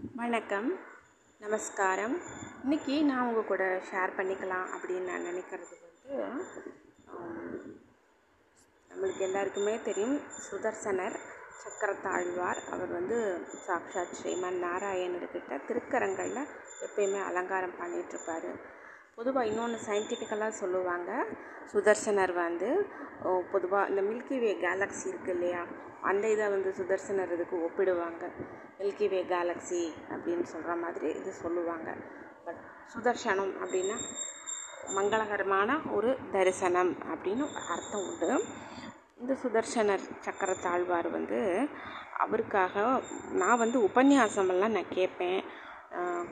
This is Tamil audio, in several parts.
வணக்கம். நமஸ்காரம். இன்றைக்கி நான் உங்கள் கூட ஷேர் பண்ணிக்கலாம் அப்படின்னு நான் நினைக்கிறது வந்து நம்மளுக்கு எல்லாருக்குமே தெரியும் சுதர்சனர் சக்கரத்தாழ்வார். அவர் வந்து சாக்ஷாத் ஸ்ரீமன் நாராயணர்கிட்ட திருக்கரங்களில் எப்பயுமே அலங்காரம் பண்ணிகிட்ருப்பார் பொதுவாக இன்னொன்று சயின்டிஃபிக்கலாக சொல்லுவாங்க. சுதர்சனர் வந்து பொதுவாக இந்த மில்கி வே கேலக்ஸி இருக்குது இல்லையா? அந்த இதை வந்து சுதர்சனர் இதுக்கு ஒப்பிடுவாங்க. மில்கி வே கேலக்ஸி அப்படின்னு சொல்கிற மாதிரி இது சொல்லுவாங்க. பட் சுதர்சனம் அப்படின்னா மங்களகரமான ஒரு தரிசனம் அப்படின்னு அர்த்தம் உண்டு. இந்த சுதர்சனர் சக்கரத்தாழ்வார் வந்து அவருக்காக நான் வந்து உபன்யாசமெல்லாம் நான் கேட்பேன்.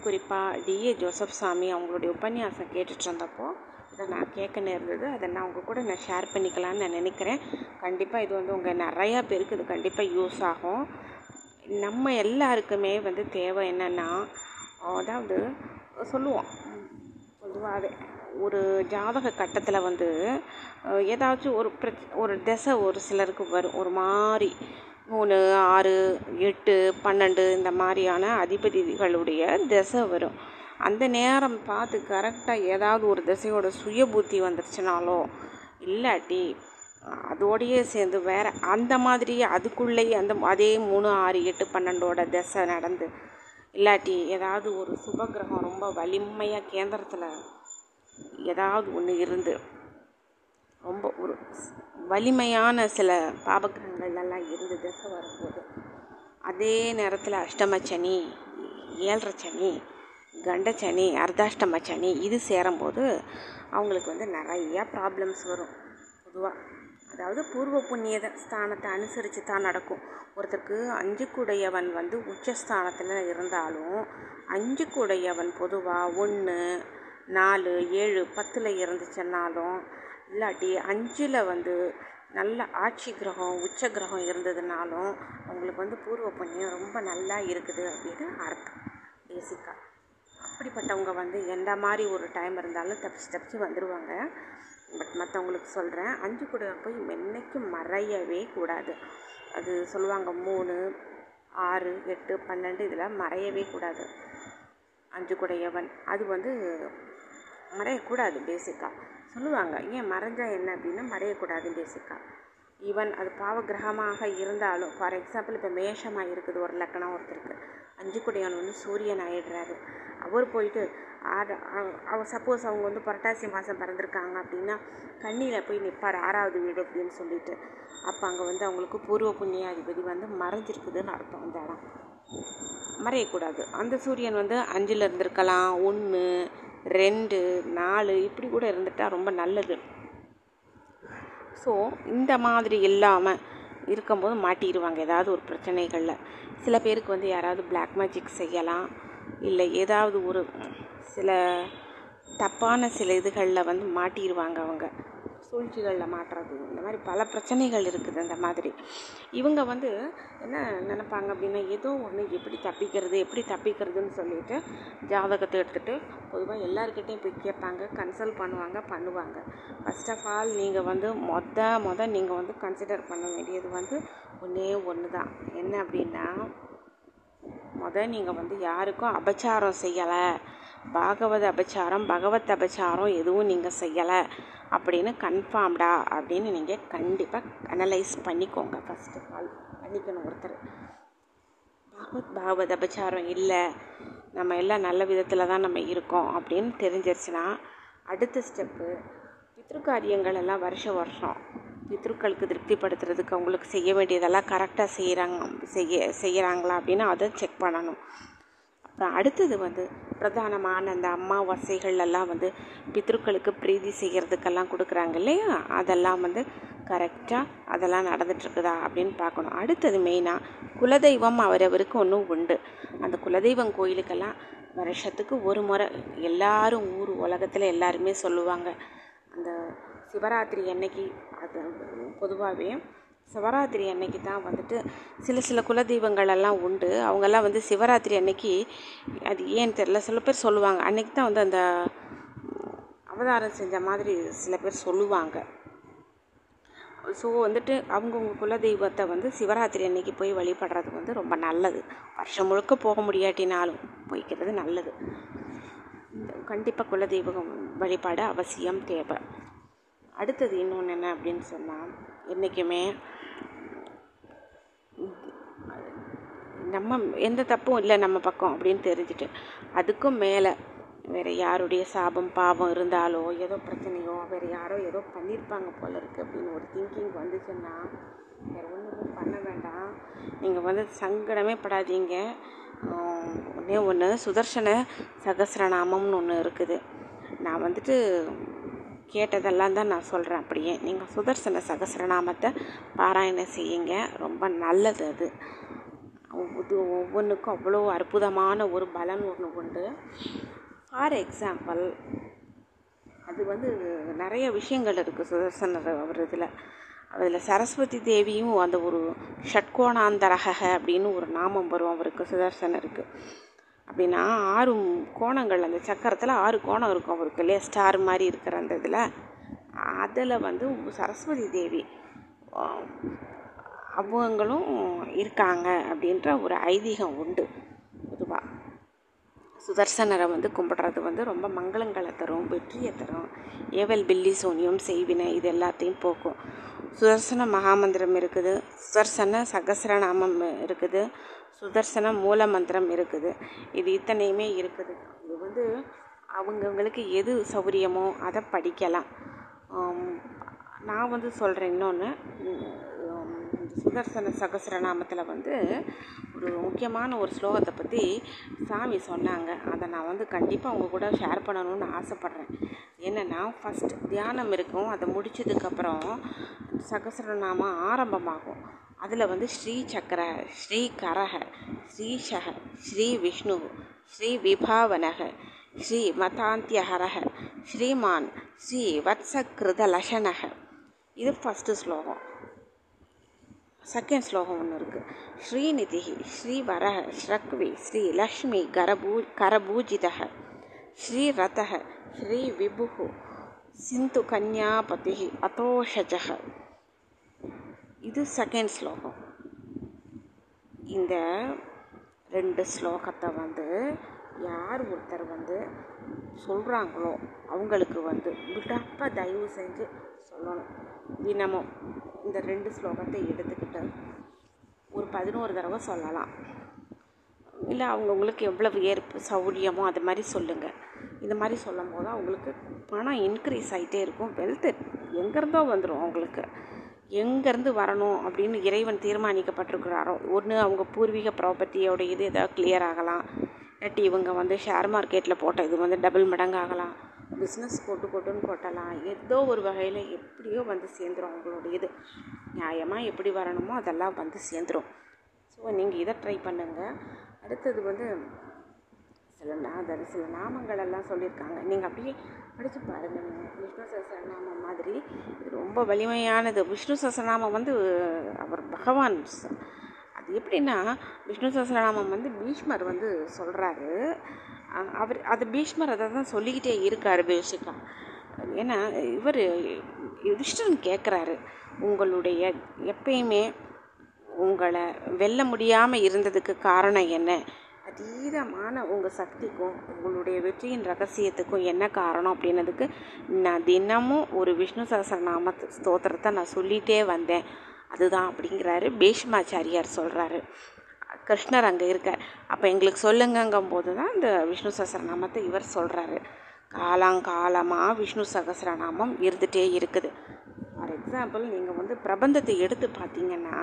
குறிப்பாக டிஏ ஜோசப் சாமி அவங்களுடைய உபன்யாசம் கேட்டுட்டு இருந்தப்போ இதை நான் கேட்க நேர்ந்தது அதை நான் உங்கள் கூட நான் ஷேர் பண்ணிக்கலாம்னு நான் நினைக்கிறேன். கண்டிப்பாக இது வந்து உங்கள் நிறையா பேருக்கு இது கண்டிப்பாக யூஸ் ஆகும். நம்ம எல்லாருக்குமே வந்து தேவை என்னென்னா அதாவது சொல்லுவோம். பொதுவாகவே ஒரு ஜாதக கட்டத்தில் வந்து ஏதாச்சும் ஒரு பிரச் ஒரு திசை ஒரு சிலருக்கு வரும். ஒரு மாதிரி மூணு ஆறு எட்டு பன்னெண்டு இந்த மாதிரியான அதிபதிகளுடைய திசை வரும். அந்த நேரம் பார்த்து கரெக்டாக ஏதாவது ஒரு திசையோட சுய புத்தி வந்துருச்சுனாலோ இல்லாட்டி அதோடையே சேர்ந்து வேறு அந்த மாதிரி அதுக்குள்ளேயே அந்த அதே மூணு ஆறு எட்டு பன்னெண்டோட திசை நடந்து இல்லாட்டி ஏதாவது ஒரு சுபகிரகம் ரொம்ப வலிமையாக கேந்திரத்தில் ஏதாவது ஒன்று இருந்து ரொம்ப ஒரு வலிமையான சில பாபகிரகங்கள் எல்லாம் இருந்து திசை வரும்போது அதே நேரத்தில் அஷ்டமச்சனி ஏழரை சனி கண்டச்சனி அர்த்தாஷ்டம சனி இது சேரும்போது அவங்களுக்கு வந்து நிறையா ப்ராப்ளம்ஸ் வரும். பொதுவாக அதாவது பூர்வ புண்ணிய ஸ்தானத்தை அனுசரித்து தான் நடக்கும். ஒருத்தருக்கு அஞ்சு கூடையவன் வந்து உச்சஸ்தானத்தில் இருந்தாலும் அஞ்சு கூடையவன் பொதுவாக ஒன்று நாலு ஏழு பத்தில் இருந்துச்சுன்னாலும் இல்லாட்டி அஞ்சில் வந்து நல்ல ஆட்சி கிரகம் உச்ச கிரகம் இருந்ததுனாலும் அவங்களுக்கு வந்து பூர்வ புண்ணியம் ரொம்ப நல்லா இருக்குது அப்படின்னு அர்த்தம். பேசிக்காக அப்படிப்பட்டவங்க வந்து எந்த மாதிரி ஒரு டைம் இருந்தாலும் தப்பிச்சு தப்பிச்சு வந்துடுவாங்க பட் மற்றவங்களுக்கு சொல்கிறேன் அஞ்சு கூட போய் என்னைக்கும் மறையவே கூடாது. அது சொல்லுவாங்க மூணு ஆறு எட்டு பன்னெண்டு இதில் மறையவே கூடாது. அஞ்சு குடையவன். அது வந்து மறையக்கூடாது பேசிக்காக சொல்லுவாங்க ஏன் மறைஞ்சா என்ன? அப்படின்னா மறையக்கூடாது பேசிக்காக ஈவன் அது பாவகிரகமாக இருந்தாலும் ஃபார் எக்ஸாம்பிள் இப்போ மேஷமாக இருக்குது ஒரு லக்கணம் ஒருத்தருக்கு. அஞ்சு குடையவன் வந்து சூரியன் ஆயிடுறாரு. அவர் போயிட்டு ஆறு அவர் சப்போஸ் அவங்க வந்து புரட்டாசி மாதம் பிறந்திருக்காங்க அப்படின்னா கண்ணியில் போய் நிற்பார் ஆறாவது வீடு அப்படின்னு சொல்லிட்டு. அப்போ அங்கே வந்து அவங்களுக்கு பூர்வ புண்ணியாதிபதி வந்து மறைஞ்சிருக்குதுன்னு அர்த்தம் அந்த இடம். மறையக்கூடாது. அந்த சூரியன் வந்து அஞ்சில் இருந்திருக்கலாம் ஒன்று ரெண்டு நாலு இப்படி கூட இருந்துட்டால் ரொம்ப நல்லது. ஸோ இந்த மாதிரி இல்லாமல் இருக்கும்போது மாட்டிடுவாங்க ஏதாவது ஒரு பிரச்சனைகளில். சில பேருக்கு வந்து யாராவது பிளாக் மேஜிக் செய்யலாம். இல்லை ஏதாவது ஒரு சில தப்பான சில இதுகளில் வந்து மாட்டிடுவாங்க அவங்க. சூழ்ச்சிகளில் மாட்டுறது இந்த மாதிரி பல பிரச்சனைகள் இருக்குது இந்த மாதிரி. இவங்க வந்து என்ன நினைப்பாங்க அப்படின்னா ஏதோ ஒன்று எப்படி தப்பிக்கிறது எப்படி தப்பிக்கிறதுன்னு சொல்லிட்டு ஜாதகத்தை எடுத்துகிட்டு பொதுவாக எல்லாருக்கிட்டையும் போய் கேட்பாங்க கன்சல்ட் பண்ணுவாங்க பண்ணுவாங்க. ஃபஸ்ட் ஆஃப் ஆல் நீங்கள் வந்து மொத மொதல் நீங்கள் வந்து கன்சிடர் பண்ண வேண்டியது வந்து ஒன்றே ஒன்று தான் என்ன அப்படின்னா மொதல் நீங்கள் வந்து யாருக்கும் அபச்சாரம் செய்யலை. பாகவத அபச்சாரம் பகவத் அபச்சாரம் எதுவும் நீங்கள் செய்யலை அப்படின்னு கன்ஃபார்ம்டா அப்படின்னு நீங்கள் கண்டிப்பாக அனலைஸ் பண்ணிக்கோங்க ஃபஸ்ட்டு ஆஃப் ஆல் பண்ணிக்கணும் ஒருத்தர். பாகவத் பாகவத் அபச்சாரம் இல்லை. நம்ம எல்லாம் நல்ல விதத்தில் தான் நம்ம இருக்கோம் அப்படின்னு தெரிஞ்சிருச்சுன்னா அடுத்த ஸ்டெப்பு பித்ருக்காரியங்கள் எல்லாம் வருஷ வருஷம். பித்ருக்களுக்கு திருப்திப்படுத்துறதுக்கு அவங்களுக்கு செய்ய வேண்டியதெல்லாம் கரெக்டாக செய்கிறாங்க செய்ய செய்கிறாங்களா அப்படின்னு அதை செக் பண்ணணும். அப்புறம் அடுத்தது வந்து பிரதானமான அந்த அமாவாசைகள் எல்லாம் வந்து பித்ருக்களுக்கு பிரீதி செய்கிறதுக்கெல்லாம் கொடுக்குறாங்க இல்லையா? அதெல்லாம் வந்து கரெக்டாக அதெல்லாம் நடந்துட்டுருக்குதா அப்படின்னு பார்க்கணும். அடுத்தது மெயினாக குலதெய்வம் அவரவருக்கு ஒன்றும் உண்டு. அந்த குலதெய்வம் கோயிலுக்கெல்லாம் வருஷத்துக்கு ஒரு முறை எல்லாரும் ஊர் உலகத்தில் எல்லாருமே சொல்லுவாங்க. அந்த சிவராத்திரி அன்னைக்கு அது பொதுவாகவே சிவராத்திரி அன்னைக்கு தான் வந்துட்டு சில சில குலதெய்வங்கள் எல்லாம் உண்டு. அவங்கெல்லாம் வந்து சிவராத்திரி அன்னைக்கு அது ஏன்னு தெரில சில பேர் சொல்லுவாங்க. அன்னைக்கு தான் வந்து அந்த அவதாரம் செஞ்ச மாதிரி சில பேர் சொல்லுவாங்க. ஸோ வந்துட்டு அவங்கவுங்க குலதெய்வத்தை வந்து சிவராத்திரி அன்னைக்கு போய் வழிபடுறது வந்து ரொம்ப நல்லது. வருஷம் முழுக்க போக முடியாட்டினாலும் போய்க்கிறது நல்லது. கண்டிப்பாக குலதெய்வம் வழிபாடு அவசியம் தேவை. அடுத்தது இன்னொன்று என்ன அப்படின்னு சொன்னால் என்றைக்குமே நம்ம எந்த தப்பும் இல்லை நம்ம பக்கம் அப்படின்னு தெரிஞ்சுட்டு அதுக்கும் மேலே வேறு யாருடைய சாபம் பாவம் இருந்தாலோ ஏதோ பிரச்சனையோ வேறு யாரோ ஏதோ பண்ணியிருப்பாங்க போல இருக்குது அப்படின்னு ஒரு திங்கிங் வந்துச்சுன்னா வேறு ஒன்றும் பண்ண வேண்டாம். நீங்கள் வந்து சங்கடமே படாதீங்க. ஒன்றே ஒன்று சுதர்சன சகசிரநாமம்னு ஒன்று இருக்குது. நான் வந்துட்டு கேட்டதெல்லாம் தான் நான் சொல்கிறேன் அப்படியே. நீங்கள் சுதர்சன சகசரநாமத்தை பாராயணம் செய்யுங்க. ரொம்ப நல்லது அது. இது ஒவ்வொன்றுக்கும் அவ்வளோ அற்புதமான ஒரு பலன் ஒன்று உண்டு. ஃபார் எக்ஸாம்பிள் அது வந்து நிறைய விஷயங்கள் இருக்குது சுதர்சனர் அவர் இதில். அதில் சரஸ்வதி தேவியும் அந்த ஒரு ஷட்கோணாந்தரக அப்படின்னு ஒரு நாமம் வரும் அவருக்கு சுதர்சனருக்கு. அப்படின்னா ஆறு கோணங்கள் அந்த சக்கரத்தில் ஆறு கோணம் இருக்கும் அவருக்கு இல்லையா? ஸ்டார் மாதிரி இருக்கிற அந்த இதில். அதில் வந்து சரஸ்வதி தேவி அவங்களும் இருக்காங்க அப்படின்ற ஒரு ஐதீகம் உண்டு பொதுவாக சுதர்சனரை வந்து கும்பிடுறது வந்து ரொம்ப மங்களங்களை தரும் வெற்றியை தரும். ஏவல் பில்லி சோனியம் செய்வினை இது எல்லாத்தையும் போக்கும். சுதர்சன மகாமந்திரம் இருக்குது. சுதர்சன சகசரநாமம் இருக்குது. சுதர்சன மூல மந்திரம் இருக்குது. இது இத்தனையுமே இருக்குது. இது வந்து அவங்கவுங்களுக்கு எது சௌகரியமோ அதை படிக்கலாம். நான் வந்து சொல்கிறேன் இன்னொன்று சுதர்சன சகசரநாமத்தில் வந்து ஒரு முக்கியமான ஒரு ஸ்லோகத்தை பற்றி சாமி சொன்னாங்க. அதை நான் வந்து கண்டிப்பாக அவங்க கூட ஷேர் பண்ணணும்னு ஆசைப்பட்றேன். என்னென்னா ஃபஸ்ட் தியானம் இருக்கும். அதை முடிச்சதுக்கப்புறம் சகசரநாமம் ஆரம்பமாகும். அதில் வந்து ஸ்ரீ சக்கர ஸ்ரீ கரக ஸ்ரீஷக ஸ்ரீ விஷ்ணு ஸ்ரீ விபாவனக ஸ்ரீ மதாந்தியஹரக ஸ்ரீமான் ஸ்ரீ வத்சகிருதலஷனக இது ஃபஸ்ட்டு ஸ்லோகம். செகண்ட் ஸ்லோகம் ஒன்று இருக்குது ஸ்ரீநிதி ஸ்ரீவரக ஸ்ரக்வி ஸ்ரீ லக்ஷ்மி கரபூ கரபூஜிதக ஸ்ரீரதக ஸ்ரீ விபு சிந்து கன்யாபதி அதோஷஜக இது செகண்ட் ஸ்லோகம். இந்த ரெண்டு ஸ்லோகத்தை வந்து யார் ஒருத்தர் வந்து சொல்கிறாங்களோ அவங்களுக்கு வந்து விடாப்ப தயவு செஞ்சு சொல்லணும். தினமும் இந்த ரெண்டு ஸ்லோகத்தை எடுத்துக்கிட்டு ஒரு பதினோரு தடவை சொல்லலாம். இல்லை அவங்கவுங்களுக்கு எவ்வளவு ஏற்பு சௌரியமோ அது மாதிரி சொல்லுங்கள் இந்த மாதிரி சொல்லும் போது அவங்களுக்கு பணம் இன்க்ரீஸ் ஆகிட்டே இருக்கும். வெல்த்து எங்கேருந்தோ வந்துடும் அவங்களுக்கு. எங்கேருந்து வரணும் அப்படின்னு இறைவன் தீர்மானிக்கப்பட்டிருக்கிறாரோ ஒன்று அவங்க பூர்வீக ப்ராப்பர்ட்டியோட இது எதாவது கிளியர் ஆகலாம். இல்லாட்டி இவங்க வந்து ஷேர் மார்க்கெட்டில் போட்ட இது வந்து டபுள் மடங்காகலாம். பிஸ்னஸ் போட்டு போட்டுன்னு கொட்டலாம். ஏதோ ஒரு வகையில் எப்படியோ வந்து சேர்ந்துடும் அவங்களோட இது. நியாயமாக எப்படி வரணுமோ அதெல்லாம் வந்து சேர்ந்துடும் ஸோ நீங்கள் இதை ட்ரை பண்ணுங்கள் அடுத்தது வந்து சில நாதர் சில நாமங்கள் எல்லாம் சொல்லியிருக்காங்க. நீங்கள் அப்படியே படித்து பாருங்கள் விஷ்ணு சசநாமம் மாதிரி. இது ரொம்ப வலிமையானது. விஷ்ணு சசநாமம் வந்து அவர் பகவான் அது எப்படின்னா விஷ்ணு சசநாமம் வந்து பீஷ்மர் வந்து சொல்கிறாரு அவர் அது பீஷ்மர் அதை தான் சொல்லிக்கிட்டே இருக்கார் பேசிக்கா. ஏன்னா இவர் யுதிஷ்டன் கேட்குறாரு உங்களுடைய எப்பயுமே உங்களை வெல்ல முடியாமல் இருந்ததுக்கு காரணம் என்ன? அதீதமான உங்கள் சக்திக்கும் உங்களுடைய வெற்றியின் ரகசியத்துக்கும் என்ன காரணம் அப்படின்னதுக்கு நான் தினமும் ஒரு விஷ்ணு சஹஸ்ரநாம ஸ்தோத்திரத்தை நான் சொல்லிகிட்டே வந்தேன். அதுதான் அப்படிங்கிறாரு பீஷ்மாச்சாரியார் சொல்கிறாரு கிருஷ்ணர் அங்கே இருக்கார். அப்போ எங்களுக்கு சொல்லுங்கங்கும் போது தான் இந்த விஷ்ணு சகசரநாமத்தை இவர் சொல்கிறாரு காலாங்காலமாக விஷ்ணு சகசரநாமம் இருந்துகிட்டே இருக்குது. ஃபார் எக்ஸாம்பிள் நீங்கள் வந்து பிரபந்தத்தை எடுத்து பார்த்தீங்கன்னா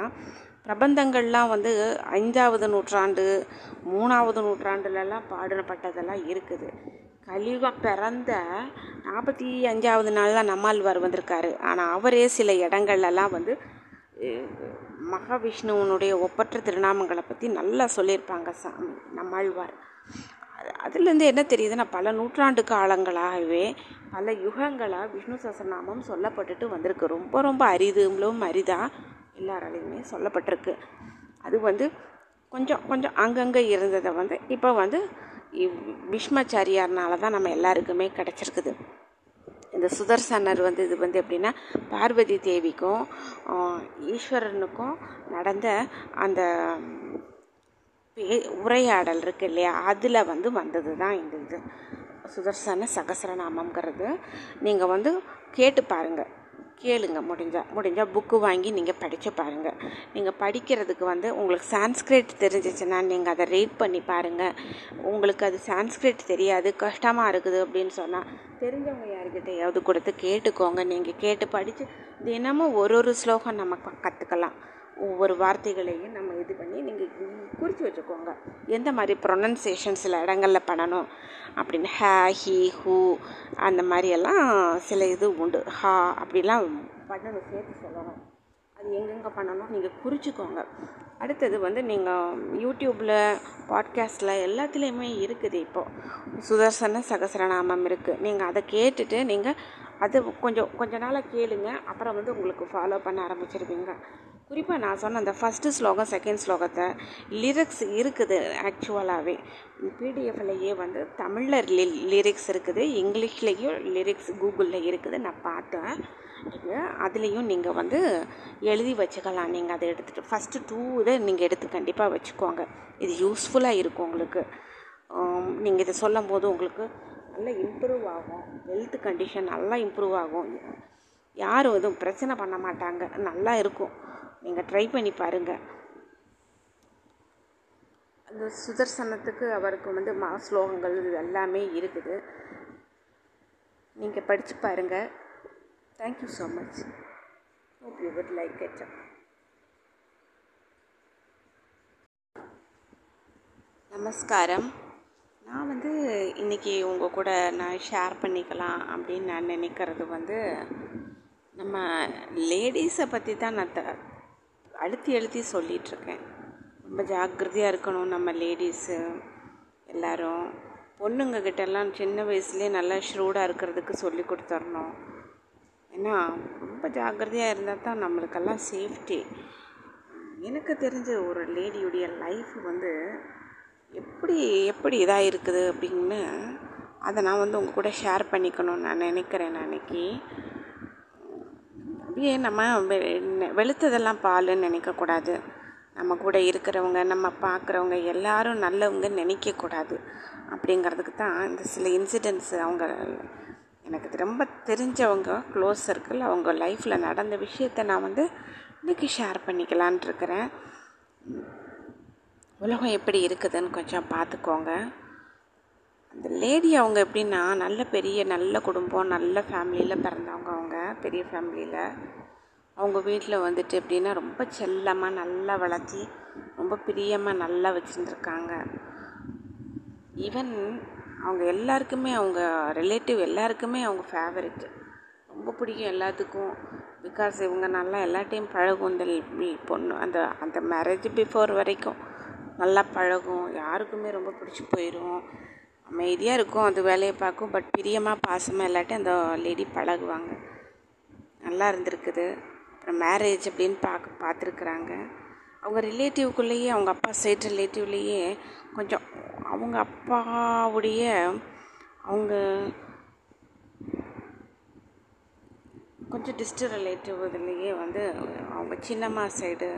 பிரபந்தங்கள்லாம் வந்து ஐந்தாவது நூற்றாண்டு மூணாவது நூற்றாண்டுலலாம் பாடப்பட்டதெல்லாம் இருக்குது. கலியுகம் பிறந்த நாற்பத்தி அஞ்சாவது நாள் தான் நம்மாழ்வார் வந்திருக்காரு. ஆனால் அவரே சில இடங்கள்லாம் வந்து மகாவிஷ்ணுவனுடைய ஒப்பற்ற திருநாமங்களை பற்றி நல்லா சொல்லியிருப்பாங்க சாமி நம்மாழ்வார். அதுலேருந்து என்ன தெரியுதுன்னா பல நூற்றாண்டு காலங்களாகவே பல யுகங்களாக விஷ்ணு சசநாமம் சொல்லப்பட்டுட்டு வந்திருக்கு. ரொம்ப ரொம்ப அரிதும் அரிதாக எல்லாராலையுமே சொல்லப்பட்டிருக்கு. அது வந்து கொஞ்சம் கொஞ்சம் அங்கங்கே இருந்ததை வந்து இப்போ வந்து பீஷ்மாச்சாரியார்னால தான் நம்ம எல்லாருக்குமே கிடச்சிருக்குது. இந்த சுதர்சனர் வந்து இது வந்து எப்படின்னா பார்வதி தேவிக்கும் ஈஸ்வரனுக்கும் நடந்த அந்த பே உரையாடல் இருக்கு இல்லையா? அதில் வந்து வந்தது தான் இந்த இது. சுதர்சன சகசரநாமங்கிறது நீங்கள் வந்து கேட்டு பாருங்கள் கேளுங்க முடிஞ்சால் முடிஞ்சால் புக்கு வாங்கி நீங்கள் படித்து பாருங்கள் நீங்கள் படிக்கிறதுக்கு வந்து உங்களுக்கு சான்ஸ்கிரிட் தெரிஞ்சிச்சுன்னா நீங்கள் அதை ரீட் பண்ணி பாருங்கள் உங்களுக்கு அது சான்ஸ்கிரிட் தெரியாது கஷ்டமாக இருக்குது அப்படின்னு சொன்னால் தெரிஞ்சவங்க யாருக்கிட்டையாவது கொடுத்து கேட்டுக்கோங்க. நீங்கள் கேட்டு படித்து தினமும் ஒரு ஒரு ஸ்லோகம் நம்ம கற்றுக்கலாம் ஒவ்வொரு வார்த்தைகளையும் நம்ம இது பண்ணி நீங்கள் குறித்து வச்சுக்கோங்க. எந்த மாதிரி ப்ரொனன்சியேஷன் சில இடங்களில் பண்ணணும்? அப்படின்னு ஹே ஹி ஹூ அந்த மாதிரியெல்லாம் சில இது உண்டு. ஹா அப்படிலாம் பண்ணணும் சேர்த்து சொல்லணும். அது எங்கெங்கே பண்ணணும்? நீங்கள் குறிச்சிக்கோங்க. அடுத்தது வந்து நீங்கள் யூடியூப்பில் பாட்காஸ்ட்டில் எல்லாத்துலேயுமே இருக்குது இப்போது சுதர்சன சகசரநாமம் இருக்குது நீங்கள் அதை கேட்டுட்டு நீங்கள் அது கொஞ்சம் கொஞ்ச நாளாக கேளுங்க. அப்புறம் வந்து உங்களுக்கு ஃபாலோ பண்ண ஆரம்பிச்சிருவீங்க. குறிப்பாக நான் சொன்ன அந்த ஃபஸ்ட்டு ஸ்லோகம் செகண்ட் ஸ்லோகத்தை லிரிக்ஸ் இருக்குது ஆக்சுவலாகவே பிடிஎஃப்லையே வந்து தமிழில் லி லிரிக்ஸ் இருக்குது இங்கிலீஷ்லேயும் லிரிக்ஸ் கூகுளில் இருக்குது. நான் பார்த்தேன். அதுலேயும் நீங்கள் வந்து எழுதி வச்சுக்கலாம். நீங்கள் அதை எடுத்துகிட்டு ஃபஸ்ட்டு டூ இதை நீங்கள் எடுத்து கண்டிப்பாக வச்சுக்கோங்க. இது யூஸ்ஃபுல்லாக இருக்கும் உங்களுக்கு. நீங்கள் இதை சொல்லும் போது உங்களுக்கு நல்லா இம்ப்ரூவ் ஆகும். ஹெல்த் கண்டிஷன் நல்லா இம்ப்ரூவ் ஆகும். யாரும் எதுவும் பிரச்சனை பண்ண மாட்டாங்க. நல்லா இருக்கும். நீங்கள் ட்ரை பண்ணி பாருங்கள் அந்த சுதர்சனத்துக்கு அவருக்கு வந்து மா ஸ்லோகங்கள் இது எல்லாமே இருக்குது. நீங்கள் படித்து பாருங்கள் thank you so much hope you would like it. நமஸ்காரம். நான் வந்து இன்றைக்கி உங்கள் கூட நான் ஷேர் பண்ணிக்கலாம் அப்படின்னு நான் நினைக்கிறது வந்து நம்ம லேடிஸை பற்றி தான் நான் த அழுத்தி அழுத்தி சொல்லிகிட்ருக்கேன் ரொம்ப ஜாக்கிரதையாக இருக்கணும் நம்ம லேடிஸு எல்லோரும். பொண்ணுங்கக்கிட்டெல்லாம் சின்ன வயசுலேயே நல்லா ஷ்ரூடாக இருக்கிறதுக்கு சொல்லி கொடுத்துடணும் ஏன்னா ரொம்ப ஜாக்கிரதையாக இருந்தால் தான் நம்மளுக்கெல்லாம் சேஃப்டி எனக்கு தெரிஞ்ச ஒரு லேடியுடைய லைஃப் வந்து எப்படி எப்படி இதாக இருக்குது அப்படின்னு அதை நான் வந்து உங்கள் கூட ஷேர் பண்ணிக்கணும்னு நான் நினைக்கிறேன் அன்னைக்கு அப்படியே நம்ம வெ- வெளுத்ததெல்லாம் பாலுன்னு நினைக்கக்கூடாது. நம்ம கூட இருக்கிறவங்க நம்ம பார்க்குறவங்க எல்லாரும் நல்லவங்க நினைக்கக்கூடாது. அப்படிங்கிறதுக்கு தான் இந்த சில இன்சிடென்ட்ஸ் அவங்க எனக்கு ரொம்ப தெரிஞ்சவங்க க்ளோஸ் சர்க்கிள் அவங்க லைஃப்பில் நடந்த விஷயத்தை நான் வந்து இன்றைக்கி ஷேர் பண்ணிக்கலான் இருக்கிறேன். உலகம் எப்படி இருக்குதுன்னு கொஞ்சம் பார்த்துக்கோங்க. அந்த லேடி அவங்க எப்படின்னா நல்ல பெரிய நல்ல குடும்பம் நல்ல ஃபேமிலியில் பிறந்தவங்க அவங்க. பெரிய ஃபேமிலியில் அவங்க வீட்டில் வந்துட்டு எப்படின்னா ரொம்ப செல்லமாக நல்லா வளர்த்தி ரொம்ப பிரியமாக நல்லா வச்சுருந்துருக்காங்க. ஈவன் அவங்க எல்லாருக்குமே அவங்க ரிலேட்டிவ் எல்லாருக்குமே அவங்க ஃபேவரெட் ரொம்ப பிடிக்கும் எல்லாத்துக்கும். பிகாஸ் இவங்க நல்லா எல்லாட்டையும் பழகும் இந்த பொண்ணு அந்த அந்த மேரேஜ் பிஃபோர் வரைக்கும். நல்லா பழகும். யாருக்குமே ரொம்ப பிடிச்சி போயிடும் அமைதியாக இருக்கும் அது வேலையை பார்க்கும். பட் பிரியமாக பாசமாக எல்லாட்டையும் அந்த லேடி பழகுவாங்க. நல்லா இருந்திருக்குது. அப்புறம் மேரேஜ் அப்படின்னு பார்க்க பார்த்துருக்குறாங்க. அவங்க ரிலேட்டிவ்குள்ளேயே அவங்க அப்பா சைடு ரிலேட்டிவ்லேயே கொஞ்சம் அவங்க அப்பாவுடைய அவங்க கொஞ்சம் டிஸ்ட் ரிலேட்டிவ் இதுலேயே வந்து அவங்க சின்னம்மா சைடு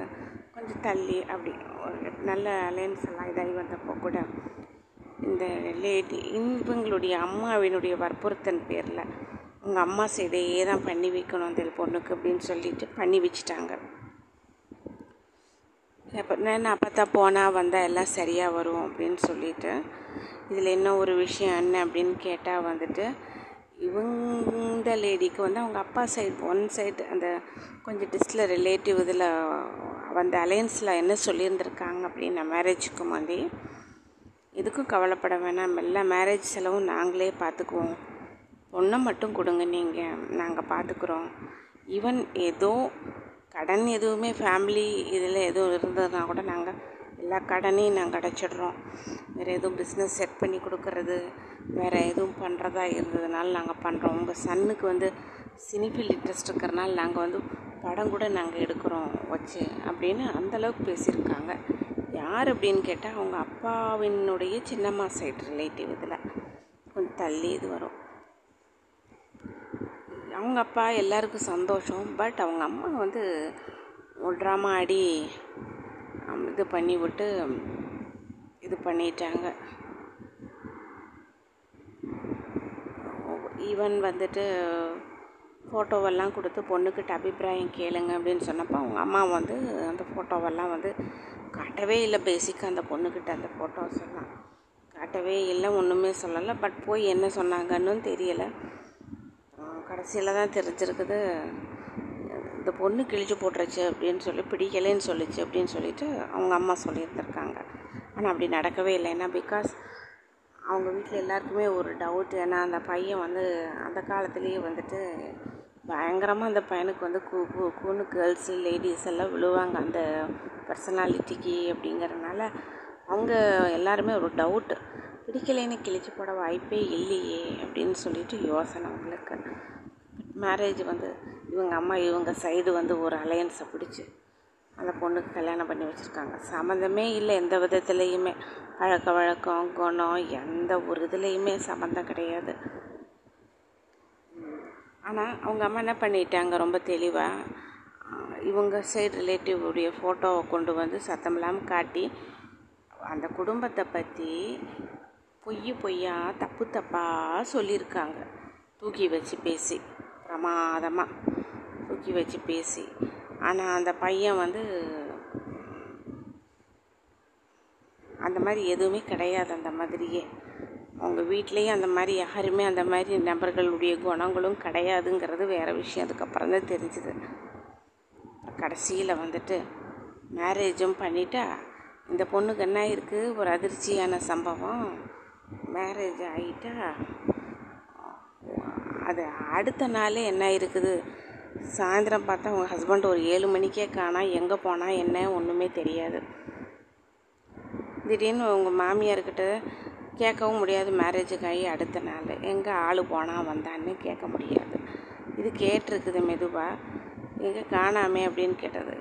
கொஞ்சம் தள்ளி அப்படி ஒரு நல்ல அலையன்ஸ் எல்லாம் இதாகி வந்தப்போ கூட இந்த லேடி இவங்களுடைய அம்மாவினுடைய வற்புறுத்தன் பேரில் உங்கள் அம்மா செய்தையே தான் பண்ணி வைக்கணும் அந்த பொண்ணுக்கு அப்படின்னு சொல்லிட்டு பண்ணி வச்சிட்டாங்க. எப்போ நான் அப்போ தான் போனால் வந்தால் எல்லாம் சரியாக வரும் அப்படின்னு சொல்லிட்டு இதில் என்ன ஒரு விஷயம் என்ன அப்படின்னு கேட்டால் வந்துட்டு இவங்க லேடிக்கு வந்து அவங்க அப்பா சைடு ஒன் சைடு அந்த கொஞ்சம் டிஸ்டில் ரிலேட்டிவ் இதில் அந்த அலையன்ஸில் என்ன சொல்லியிருந்திருக்காங்க அப்படின்னா மேரேஜுக்கு முன்னாடி. இதுக்கும் கவலைப்பட வேணாம். எல்லா மேரேஜ் செலவும் நாங்களே பார்த்துக்குவோம். பொண்ணை மட்டும் கொடுங்க நீங்கள் நாங்கள் பார்த்துக்குறோம் ஈவன் ஏதோ கடன் எதுவுமே ஃபேமிலி இதில் எதுவும் இருந்ததுனா கூட நாங்கள் எல்லா கடனையும் நாங்கள் அடைச்சிடுறோம். வேறு எதுவும் பிஸ்னஸ் செட் பண்ணி கொடுக்கறது வேறு எதுவும் பண்ணுறதா இருந்ததுனால நாங்கள் பண்ணுறோம் உங்கள் சன்னுக்கு வந்து சினிஃபில் இன்ட்ரெஸ்ட் இருக்கிறனால நாங்கள் வந்து படம் கூட நாங்கள் எடுக்கிறோம் வச்சு அப்படின்னு அந்தளவுக்கு பேசியிருக்காங்க. யார் அப்படின்னு கேட்டால் அவங்க அப்பாவினுடைய சின்னம்மா சைடு ரிலேட்டிவ் இதில். கொஞ்சம் தள்ளி இது வரும். அவங்க அப்பா எல்லாருக்கும் சந்தோஷம். பட் அவங்க அம்மா வந்து ஒரு ட்ராமா ஆடி இது பண்ணி விட்டு இது பண்ணிட்டாங்க. ஈவன் வந்துட்டு ஃபோட்டோவெல்லாம் கொடுத்து பொண்ணுக்கிட்ட அபிப்பிராயம் கேளுங்க அப்படின்னு சொன்னப்போ அவங்க அம்மா வந்து அந்த ஃபோட்டோவெல்லாம் வந்து காட்டவே இல்லை. பேசிக்காக அந்த பொண்ணுக்கிட்ட அந்த ஃபோட்டோஸ் எல்லாம் காட்டவே இல்லை. ஒன்றுமே சொல்லலை. பட் போய் என்ன சொன்னாங்கன்னு தெரியலை. கடைசியில் தான் தெரிஞ்சிருக்குது இந்த பொண்ணு கிழிச்சு போட்டுருச்சு அப்படின்னு சொல்லி பிடிக்கலைன்னு சொல்லிச்சு அப்படின்னு சொல்லிட்டு அவங்க அம்மா சொல்லியிருந்திருக்காங்க. ஆனால் அப்படி நடக்கவே இல்லை. ஏன்னா பிகாஸ் அவங்க வீட்டில் எல்லாருக்குமே ஒரு டவுட் ஏன்னா அந்த பையன் வந்து அந்த காலத்துலேயே வந்துட்டு பயங்கரமாக அந்த பையனுக்கு வந்து கூ கூ கூன்னு கேர்ள்ஸு லேடிஸ் எல்லாம் விழுவாங்க அந்த பர்சனாலிட்டிக்கு அப்படிங்கிறதுனால. அவங்க எல்லாருமே ஒரு டவுட்டு பிடிக்கலைன்னு கிழிச்சு போட வாய்ப்பே இல்லையே அப்படின்னு சொல்லிட்டு யோசனை அவங்களுக்கு. மேரேஜ் வந்து இவங்க அம்மா இவங்க சைடு வந்து ஒரு அலையன்ஸை பிடிச்சி அந்த பொண்ணுக்கு கல்யாணம் பண்ணி வச்சுருக்காங்க. சம்மந்தமே இல்லை எந்த விதத்துலேயுமே. பழக்க வழக்கம் குணம் எந்த ஒரு இதுலேயுமே சம்மந்தம் கிடையாது. ஆனால் அவங்க அம்மா என்ன பண்ணிட்டாங்க? ரொம்ப தெளிவாக இவங்க சைடு ரிலேட்டிவ் உடைய ஃபோட்டோவை கொண்டு வந்து சத்தம் இல்லாமல் காட்டி அந்த குடும்பத்தை பற்றி பொய் பொய்யா தப்பு தப்பாக சொல்லியிருக்காங்க. தூக்கி வச்சு பேசி பிரமாதமாக தூக்கி வச்சு பேசி. ஆனால் அந்த பையன் வந்து அந்த மாதிரி எதுவுமே கிடையாது அந்த மாதிரியே. அவங்க வீட்லேயும் அந்த மாதிரி யாருமே அந்த மாதிரி நபர்களுடைய குணங்களும் கிடையாதுங்கிறது வேறு விஷயம். அதுக்கப்புறம் தான் தெரிஞ்சுது. கடைசியில் வந்துட்டு மேரேஜும் பண்ணிட்டா இந்த பொண்ணுக்கு என்ன இருக்குது ஒரு அதிர்ச்சியான சம்பவம். மேரேஜ் ஆகிட்டா அது அடுத்த நாள் என்ன இருக்குது? சாயந்தரம் பார்த்தா அவங்க ஹஸ்பண்ட் ஒரு ஏழு மணிக்கே காணா எங்கே போனால் என்ன ஒன்றுமே தெரியாது. திடீர்னு உங்கள் மாமியார்கிட்ட கேட்கவும் முடியாது மேரேஜுக்கு ஆகி அடுத்த நாள். எங்கே ஆள் போனால் வந்தான்னு கேட்க முடியாது. இது கேட்டிருக்குது மெதுவாக எங்கே காணாமே அப்படின்னு கேட்டது.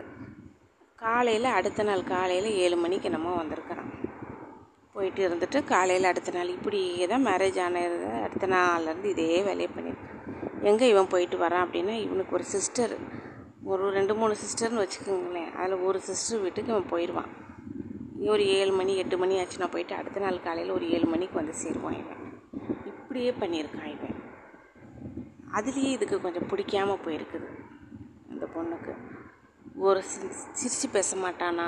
காலையில் அடுத்த நாள் காலையில் ஏழு மணிக்கு என்னமோ வந்திருக்கிறான். போயிட்டு இருந்துட்டு காலையில் அடுத்த நாள் இப்படியே தான் மேரேஜ் ஆனது அடுத்த நாள்லேருந்து இதே வேலையை பண்ணியிருக்கேன். எங்கே இவன் போயிட்டு வரான் அப்படின்னா இவனுக்கு ஒரு சிஸ்டர் ஒரு ரெண்டு மூணு சிஸ்டர்னு வச்சுக்கோங்களேன். அதில் ஒரு சிஸ்டர் வீட்டுக்கு இவன் போயிடுவான் ஒரு ஏழு மணி எட்டு மணி ஆச்சுன்னா போயிட்டு அடுத்த நாள் காலையில் ஒரு ஏழு மணிக்கு வந்து சேருவான் இவன். இப்படியே பண்ணியிருக்கான் இவன். அதுலேயே இதுக்கு கொஞ்சம் பிடிக்காம போயிருக்குது அந்த பொண்ணுக்கு. ஒரு சி சிரித்து பேச மாட்டானா?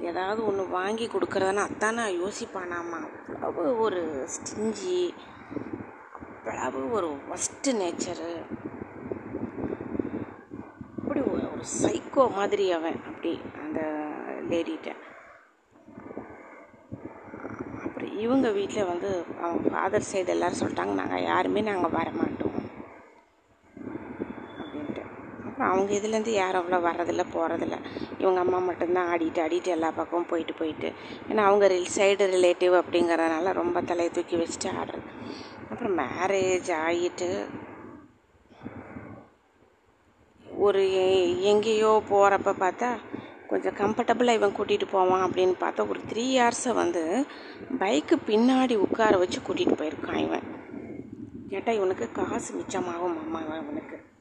ஏதாவது ஒன்று வாங்கி கொடுக்குறதுனா அத்தானா யோசிப்பானாமா? அவ்வளவு ஒரு ஸ்டிஞ்சி அவ்வளவு ஒரு ஒஸ்ட்டு நேச்சரு அப்படி ஒரு சைக்கோ மாதிரி அவன் அப்படி அந்த லேடிகிட்ட அப்புறம் இவங்க வீட்டில் வந்து அவங்க ஃபாதர் சைடு எல்லோரும் சொல்லிட்டாங்க நாங்கள் யாருமே நாங்கள் வர மாட்டோம் அப்படின்ட்டு அப்புறம் அவங்க இதுலேருந்து யாரும் அவ்வளோ வர்றதில்ல போகிறதில்ல இவங்க அம்மா மட்டும்தான் ஆடிட்டு ஆடிட்டு எல்லா பக்கமும் போயிட்டு போயிட்டு. ஏன்னா அவங்க ரில் சைடு ரிலேட்டிவ் அப்படிங்கிறதுனால ரொம்ப தலையை தூக்கி வச்சுட்டு ஆடுறது. அப்புறம் மேரேஜ் ஆகிட்டு ஒரு எங்கேயோ போகிறப்ப பார்த்தா கொஞ்சம் கம்ஃபர்டபுளாக இவன் கூட்டிகிட்டு போவான் அப்படின்னு பார்த்தா ஒரு த்ரீ ஹார்ஸை வந்து பைக்கு பின்னாடி உட்கார வச்சு கூட்டிகிட்டு போயிருக்கான் இவன். கேட்டால் இவனுக்கு காசு மிச்சமாகும் அம்மா இவனுக்கு.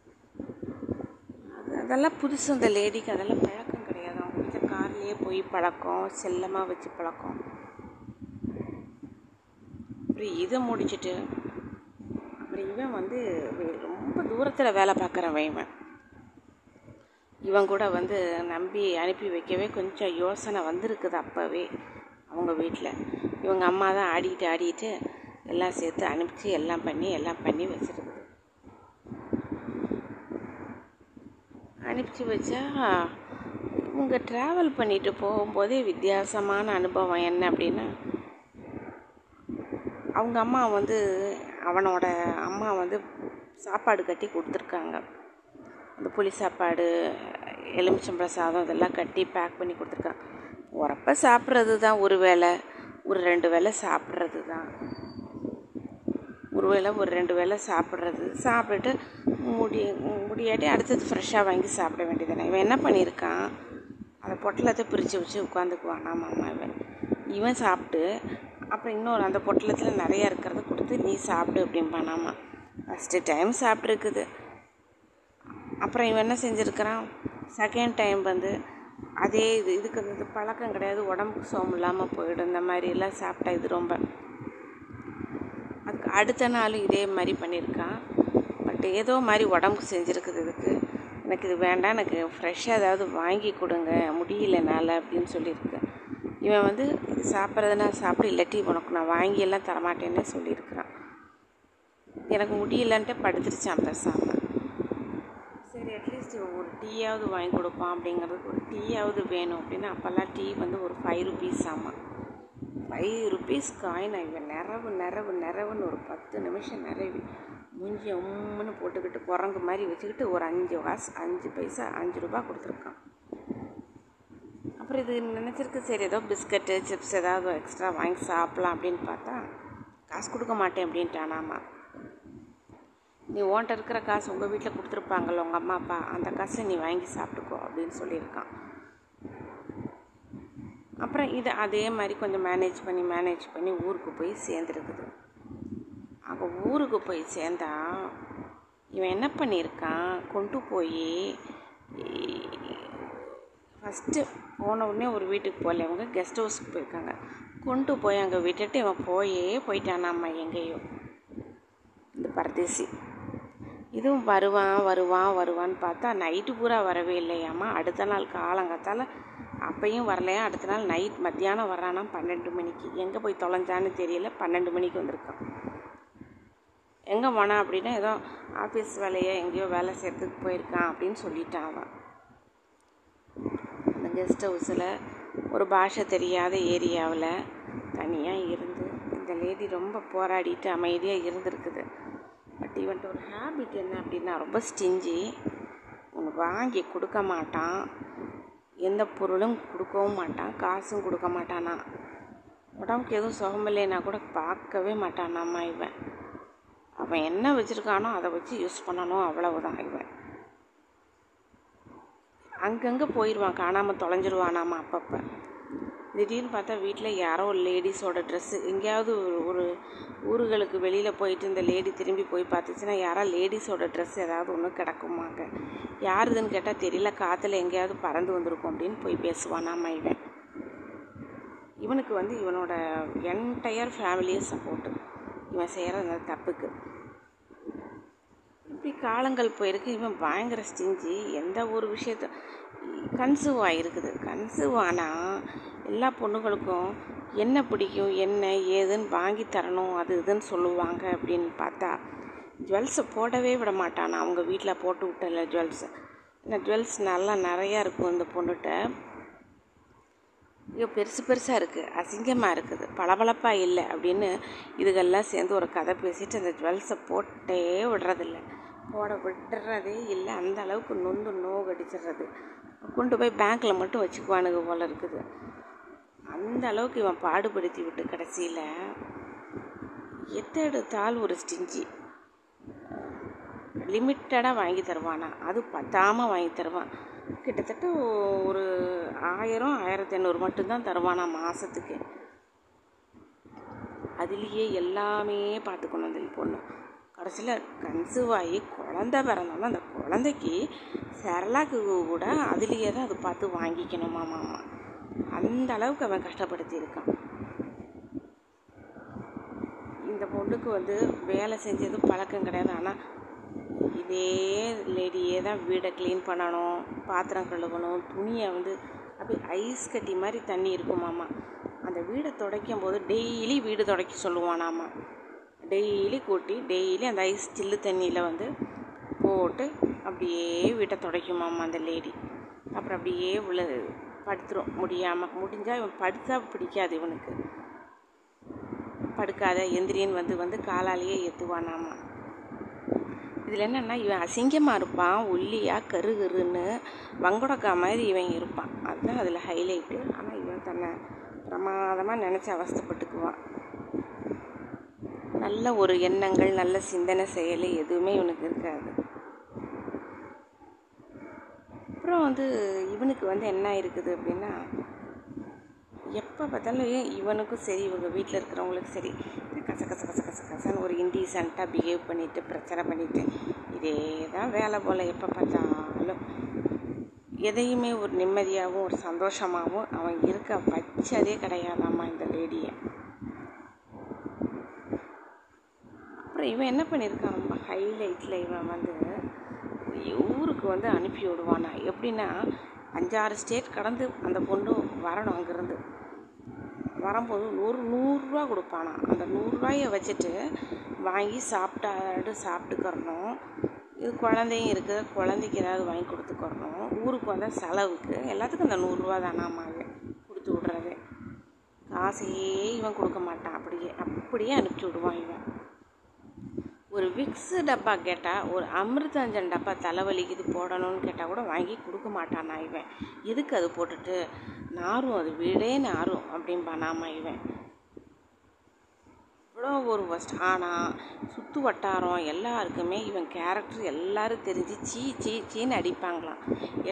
அதெல்லாம் புதுசு அந்த லேடிக்கு அதெல்லாம் பழக்கம் கிடையாது. அவங்க வீட்டில் கார்லேயே போய் பழக்கம் செல்லமாக வச்சு பழக்கம். அப்புறம் இதை முடிச்சுட்டு அப்புறம் இவன் வந்து ரொம்ப தூரத்தில் வேலை பார்க்குறவன் இவன். இவன் கூட வந்து நம்பி அனுப்பி வைக்கவே கொஞ்சம் யோசனை வந்திருக்குது அப்போவே அவங்க வீட்டில் இவங்க அம்மா தான் ஆடிக்கிட்டு ஆடிக்கிட்டு எல்லாம் சேர்த்து அனுப்பிச்சு எல்லாம் பண்ணி எல்லாம் பண்ணி வச்சுருக்குது. அனுப்பிச்சி வச்சா இவங்க ட்ராவல் பண்ணிட்டு போகும்போதே வித்தியாசமான அனுபவம் என்ன அப்படின்னா அவங்க அம்மா வந்து அவனோட அம்மா வந்து சாப்பாடு கட்டி கொடுத்துருக்காங்க. அந்த புளி சாப்பாடு எலுமிச்சம்பழ சாதம் இதெல்லாம் கட்டி பேக் பண்ணி கொடுத்துருக்காங்க. உரப்ப சாப்பிட்றது தான் ஒரு வேளை ஒரு ரெண்டு வேளை சாப்பிட்றது தான் ஒரு வேளை ஒரு ரெண்டு வேளை சாப்பிட்றது சாப்பிட்டுட்டு முடி முடியாட்டி அடுத்தது ஃப்ரெஷ்ஷாக வாங்கி சாப்பிட வேண்டியதுதானே. இவன் என்ன பண்ணியிருக்கான்? அந்த பொட்டலத்தை பிரித்து வச்சு உட்காந்துக்குவான். ஆமாம்மா இவன். இவன் சாப்பிட்டு அப்புறம் இன்னொரு அந்த பொட்டலத்தில் நிறையா இருக்கிறத கொடுத்து நீ சாப்பிடு அப்படிம்பானாமா ஃபஸ்ட்டு டைம் சாப்பிட்ருக்குது அப்புறம் இவன் என்ன செஞ்சுருக்கிறான்? செகண்ட் டைம் வந்து அதே இது இதுக்கு இது பழக்கம் கிடையாது. உடம்புக்கு சோம் இல்லாமல் போயிடும். இந்த மாதிரிலாம் சாப்பிட்டா இது ரொம்ப. அதுக்கு அடுத்த நாளும் இதே மாதிரி பண்ணியிருக்கான். பட் ஏதோ மாதிரி உடம்புக்கு செஞ்சுருக்குது இதுக்கு. எனக்கு இது வேண்டாம் எனக்கு ஃப்ரெஷ்ஷாக ஏதாவது வாங்கி கொடுங்க முடியல என்னால் அப்படின்னு சொல்லியிருக்கேன் இவன் வந்து இது சாப்பிட்றதுனா சாப்பிடு இல்லாட்டி உனக்கு நான் வாங்கியெல்லாம் தரமாட்டேன்னே சொல்லியிருக்கிறான். எனக்கு முடியலன்ட்டு படுத்துருச்சான் பேசாமல் சரி அட்லீஸ்ட் ஒரு டீயாவது வாங்கி கொடுப்பான் அப்படிங்கிறதுக்கு ஒரு டீயாவது வேணும் அப்படின்னா அப்போல்லாம் டீ வந்து ஒரு ஃபைவ் ருபீஸ் ஆமாம். ஃபைவ் ருபீஸ் காயின் இவன் நிறவு நிறவு நிறவுன்னு ஒரு பத்து நிமிஷம் நிறவி மூஞ்சி உம்முன்னு போட்டுக்கிட்டு குரங்கு மாதிரி வச்சுக்கிட்டு ஒரு அஞ்சு காசு அஞ்சு பைசா அஞ்சு ரூபா கொடுத்துருக்கான். அப்புறம் இது நினச்சிருக்கு சரி ஏதோ பிஸ்கட்டு சிப்ஸ் ஏதாவது எக்ஸ்ட்ரா வாங்கி சாப்பிட்லாம் அப்படின்னு பார்த்தா காசு கொடுக்க மாட்டேன் அப்படின்ட்டானாமா நீ ஓன்ட்ட இருக்கிற காசு உங்கள் வீட்டில் கொடுத்துருப்பாங்கல்ல உங்கள் அம்மா அப்பா அந்த காசை நீ வாங்கி சாப்பிட்டுக்கோ அப்படின்னு சொல்லியிருக்கான். அப்புறம் இது அதே மாதிரி கொஞ்சம் மேனேஜ் பண்ணி மேனேஜ் பண்ணி ஊருக்கு போய் சேர்ந்துருக்குது. அவள் ஊருக்கு போய் சேர்ந்தா இவன் என்ன பண்ணியிருக்கான் கொண்டு போய் ஃபஸ்ட்டு போன உடனே ஒரு வீட்டுக்கு போகல. இவங்க கெஸ்ட் ஹவுஸ்க்கு போயிருக்காங்க. கொண்டு போய் அங்கே விட்டுட்டு இவன் போயே போயிட்டானாம்மா எங்கேயோ. இந்த பரதேசி. இதுவும் வருவான் வருவான் வருவான்னு பார்த்தா நைட்டு பூரா வரவே இல்லையாம்மா. அடுத்த நாள் காலங்காத்தால் அப்பையும் வரலையா? அடுத்த நாள் நைட் மத்தியானம் வர்றானா பன்னெண்டு மணிக்கு. எங்கே போய் தொலைஞ்சான்னு தெரியல. பன்னெண்டு மணிக்கு வந்திருக்கான். எங்கே போனான் அப்படின்னா ஏதோ ஆஃபீஸ் வேலையை எங்கேயோ வேலை செய்கிறதுக்கு போயிருக்கான் அப்படின்னு சொல்லிட்டான் அவன். அந்த கெஸ்ட் ஹவுஸில் ஒரு பாஷை தெரியாத ஏரியாவில் தனியாக இருந்து இந்த லேடி ரொம்ப போராடிட்டு அமைதியாக இருந்திருக்குது. பட் இவன்ட்டு ஒரு ஹேபிட் என்ன அப்படின்னா ரொம்ப ஸ்டிஞ்சி ஒன்று வாங்கி கொடுக்க மாட்டான். எந்த பொருளும் கொடுக்கவும் மாட்டான் காசும் கொடுக்க மாட்டானா. உடம்புக்கு எதுவும் சுகமில்லைன்னா கூட பார்க்கவே மாட்டானாம்மா இவன். அவன் என்ன வச்சுருக்கானோ அதை வச்சு யூஸ் பண்ணணும் அவ்வளவுதான் இவன். அங்கங்கே போயிடுவான் காணாமல் தொலைஞ்சிருவானாமா அப்பப்போ. திடீர்னு பார்த்தா வீட்டில் யாரோ ஒரு லேடிஸோட ட்ரெஸ்ஸு எங்கேயாவது ஒரு ஒரு ஊர்களுக்கு வெளியில் போயிட்டு இந்த லேடி திரும்பி போய் பார்த்துச்சுன்னா யாரா லேடிஸோட ட்ரெஸ் ஏதாவது ஒன்று கிடக்குமாங்க யாருதுன்னு கேட்டால் தெரியல காற்றுல எங்கேயாவது பறந்து வந்திருக்கும் அப்படின்னு போய் பேசுவானாமா இவன். இவனுக்கு வந்து இவனோட என்டையர் ஃபேமிலியே சப்போர்ட்டு இவன் செய்கிற அந்த தப்புக்கு. இப்படி காலங்கள் போயிருக்கு. இவன் பயங்கர ஸ்டிஞ்சி எந்த ஒரு விஷயத்த கன்சூவ் ஆகிருக்குது கன்சூவ் ஆனால் எல்லா பொண்ணுகளுக்கும் என்ன பிடிக்கும் என்ன ஏதுன்னு வாங்கி தரணும் அது இதுன்னு சொல்லுவாங்க அப்படின்னு பார்த்தா ஜுவல்ஸை போடவே விட மாட்டானா. அவங்க வீட்டில் போட்டு விட்டல ஜுவல்ஸை இந்த ஜுவல்ஸ் நல்லா நிறையா இருக்கும் இந்த பொண்ணுகிட்ட. ஐயோ பெருசு பெருசாக இருக்குது அசிங்கமாக இருக்குது. பளபளப்பாக இல்லை அப்படின்னு இதுகெல்லாம் சேர்ந்து ஒரு கதை பேசிட்டு அந்த ஜுவல்ஸை போட்டே விடுறதில்ல. போட விடுறதே இல்லை. அந்த அளவுக்கு நொந்து நோகடிச்சிடுறது. கொண்டு போய் பேங்க்கில் மட்டும் வச்சுக்குவானுங்க போல் இருக்குது. அந்த அளவுக்கு இவன் பாடுபடுத்தி விட்டு கடைசியில் எத்த எடுத்தால் ஒரு ஸ்டிஞ்சி. லிமிட்டடாக வாங்கி தருவானா. அது பத்தாமல் வாங்கி தருவான். கிட்டத்தட்ட ஒரு ஆயிரம் ஆயிரத்தி ஐநூறு மட்டும்தான் தருவானா மாதத்துக்கு அதுலேயே எல்லாமே பார்த்துக்கணும் அந்த பொண்ணு. கடைசியில் கன்சீவ் ஆகி குழந்த பிறந்தோன்னா அந்த குழந்தைக்கு செரலாக்கு கூட அதுலேயே தான் அது பார்த்து வாங்கிக்கணுமா மாமா? அந்த அளவுக்கு அவன் கஷ்டப்படுத்தி இருக்கான். இந்த பொண்ணுக்கு வந்து வேலை செஞ்சது பழக்கம் கிடையாது. ஆனால் இதே லேடியே தான் வீடை க்ளீன் பண்ணணும் பாத்திரம் கழுவணும் துணியை வந்து அப்படியே ஐஸ் கட்டி மாதிரி தண்ணி இருக்குமாம்மா அந்த வீடை துடைக்கும் போது டெய்லி வீடு துடைக்க சொல்லுவானாம்மா டெய்லி கூட்டி டெய்லி அந்த ஐஸ் சில்லு தண்ணியில் வந்து போட்டு அப்படியே வீட்டை துடைக்குமாம்மா அந்த லேடி அப்புறம் அப்படியே உள்ள படுத்துரும். முடியாமல் முடிஞ்சால் இவன் படுத்தா பிடிக்காது இவனுக்கு. படுக்காத எந்திரியன் வந்து வந்து காலாலேயே ஏற்றுவானாம்மா இதில் என்னென்னா இவன் அசிங்கமாக இருப்பான் ஒல்லியாக கரு கருன்னு வங்குடக்கா மாதிரி இவன் இருப்பான். அதுதான் அதில் ஹைலைட்டு ஆனால் இவன் தன்னை பிரமாதமாக நினச்சி அவஸ்தைப்பட்டுக்குவான். நல்ல ஒரு எண்ணங்கள் நல்ல சிந்தனை செயல் எதுவுமே இவனுக்கு இருக்காது. அப்புறம் வந்து இவனுக்கு வந்து என்ன இருக்குது அப்படின்னா எப்போ பார்த்தாலும் இவனுக்கும் சரி இவங்க வீட்டில் இருக்கிறவங்களுக்கும் சரி கச கச கச கச கசன்னு ஒரு இன்டீசென்ட்டாக பிஹேவ் பண்ணிவிட்டு பிரச்சனை பண்ணிவிட்டு இதே தான் வேலை போல் எப்போ பார்த்தாலும். எதையுமே ஒரு நிம்மதியாகவும் ஒரு சந்தோஷமாகவும் அவன் இருக்க வச்சதே கிடையாதாம்மா இந்த லேடியை அப்புறம் இவன் என்ன பண்ணியிருக்கான் ரொம்ப ஹைலைட்டில் இவன் வந்து ஊருக்கு வந்து அனுப்பி விடுவானா? எப்படின்னா அஞ்சாறு ஸ்டேட் கடந்து அந்த பொண்ணு வரணும் அங்கேருந்து. வரும்போது நூறு நூறுரூவா கொடுப்பானா? அந்த நூறுரூவாயை வச்சுட்டு வாங்கி சாப்பிட்டாடு சாப்பிட்டுக்கிறணும். இது குழந்தையும் இருக்குது குழந்தைக்கு ஏதாவது வாங்கி கொடுத்துக்கிறணும். ஊருக்கு வந்தால் செலவுக்கு எல்லாத்துக்கும் அந்த நூறுரூவா தானாமாவே கொடுத்து விட்றது. காசையே இவன் கொடுக்க மாட்டான். அப்படியே அப்படியே அனுப்பிச்சி விடுவான் இவன். ஒரு விக்ஸு டப்பா கேட்டால் ஒரு அமிர்தஞ்சன் டப்பா தலைவலிக்குது போடணும்னு கேட்டால் கூட வாங்கி கொடுக்க மாட்டானா இவன். எதுக்கு அது போட்டுட்டு? நாரும் அது வீடே நாரும் அப்படிம்பானாமா இவன். இவ்வளோ ஒரு ஃபஸ்ட் ஆனால் சுற்று வட்டாரம் எல்லாருக்குமே இவன் கேரக்டர் எல்லாரும் தெரிஞ்சு சீ சீ சீன்னு அடிப்பாங்களாம்.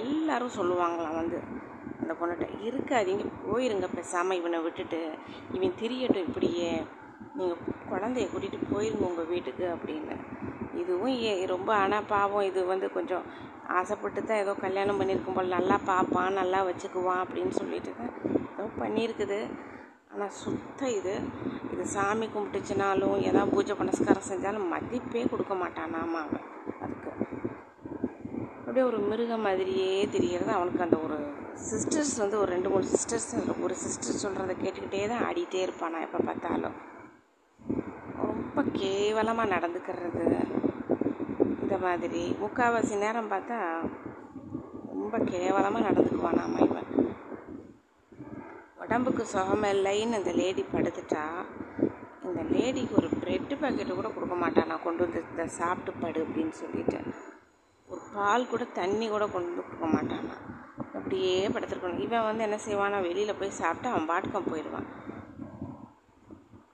எல்லாரும் சொல்லுவாங்களாம் வந்து அந்த பொண்ணுகிட்ட இருக்காதீங்க போயிருங்க பேசாமல் இவனை விட்டுட்டு இவன் திரியட்டும் இப்படியே. நீங்கள் குழந்தைய கூட்டிகிட்டு போயிருங்க உங்கள் வீட்டுக்கு அப்படின்னு. இதுவும் ஏ ரொம்ப ஆனால் பாவம். இது வந்து கொஞ்சம் ஆசைப்பட்டு தான் ஏதோ கல்யாணம் பண்ணியிருக்கும் போல் நல்லா பார்ப்பான் நல்லா வச்சுக்குவான் அப்படின்னு சொல்லிட்டு தான் ஏதோ பண்ணியிருக்குது. ஆனால் சுத்தம் இது இது சாமி கும்பிட்டுச்சுனாலும் ஏதாவது பூஜை புனஸ்காரம் செஞ்சாலும் மதிப்பே கொடுக்க மாட்டானாமா அவன். அதுக்கு அப்படியே ஒரு மிருகம் மாதிரியே தெரிகிறது அவனுக்கு அந்த ஒரு சிஸ்டர்ஸ் வந்து ஒரு ரெண்டு மூணு சிஸ்டர்ஸ் ஒரு சிஸ்டர் சொல்கிறத கேட்டுக்கிட்டே தான் ஆடிட்டே இருப்பானா. எப்போ பார்த்தாலும். ரொம்ப கேவலமாக நடந்துக்கிறது. இந்த மாதிரி. முக்கால்வாசி நேரம் பார்த்தா ரொம்ப கேவலமாக நடந்துக்குவானாமா இவன் உடம்புக்கு சுகமில்லைன்னு இந்த லேடி படுத்துட்டா இந்த லேடிக்கு ஒரு பிரெட்டு பாக்கெட்டு கூட கொடுக்க மாட்டான் நான் கொண்டு வந்து இந்த சாப்பிட்டு படு அப்படின்னு சொல்லிட்டு. ஒரு பால் கூட தண்ணி கூட கொண்டு வந்து கொடுக்க மாட்டானா. அப்படியே படுத்துருக்கணும். இவன் வந்து என்ன செய்வான்னா வெளியில் போய் சாப்பிட்டு அவன் பாட்டுக்கம் போயிடுவான்.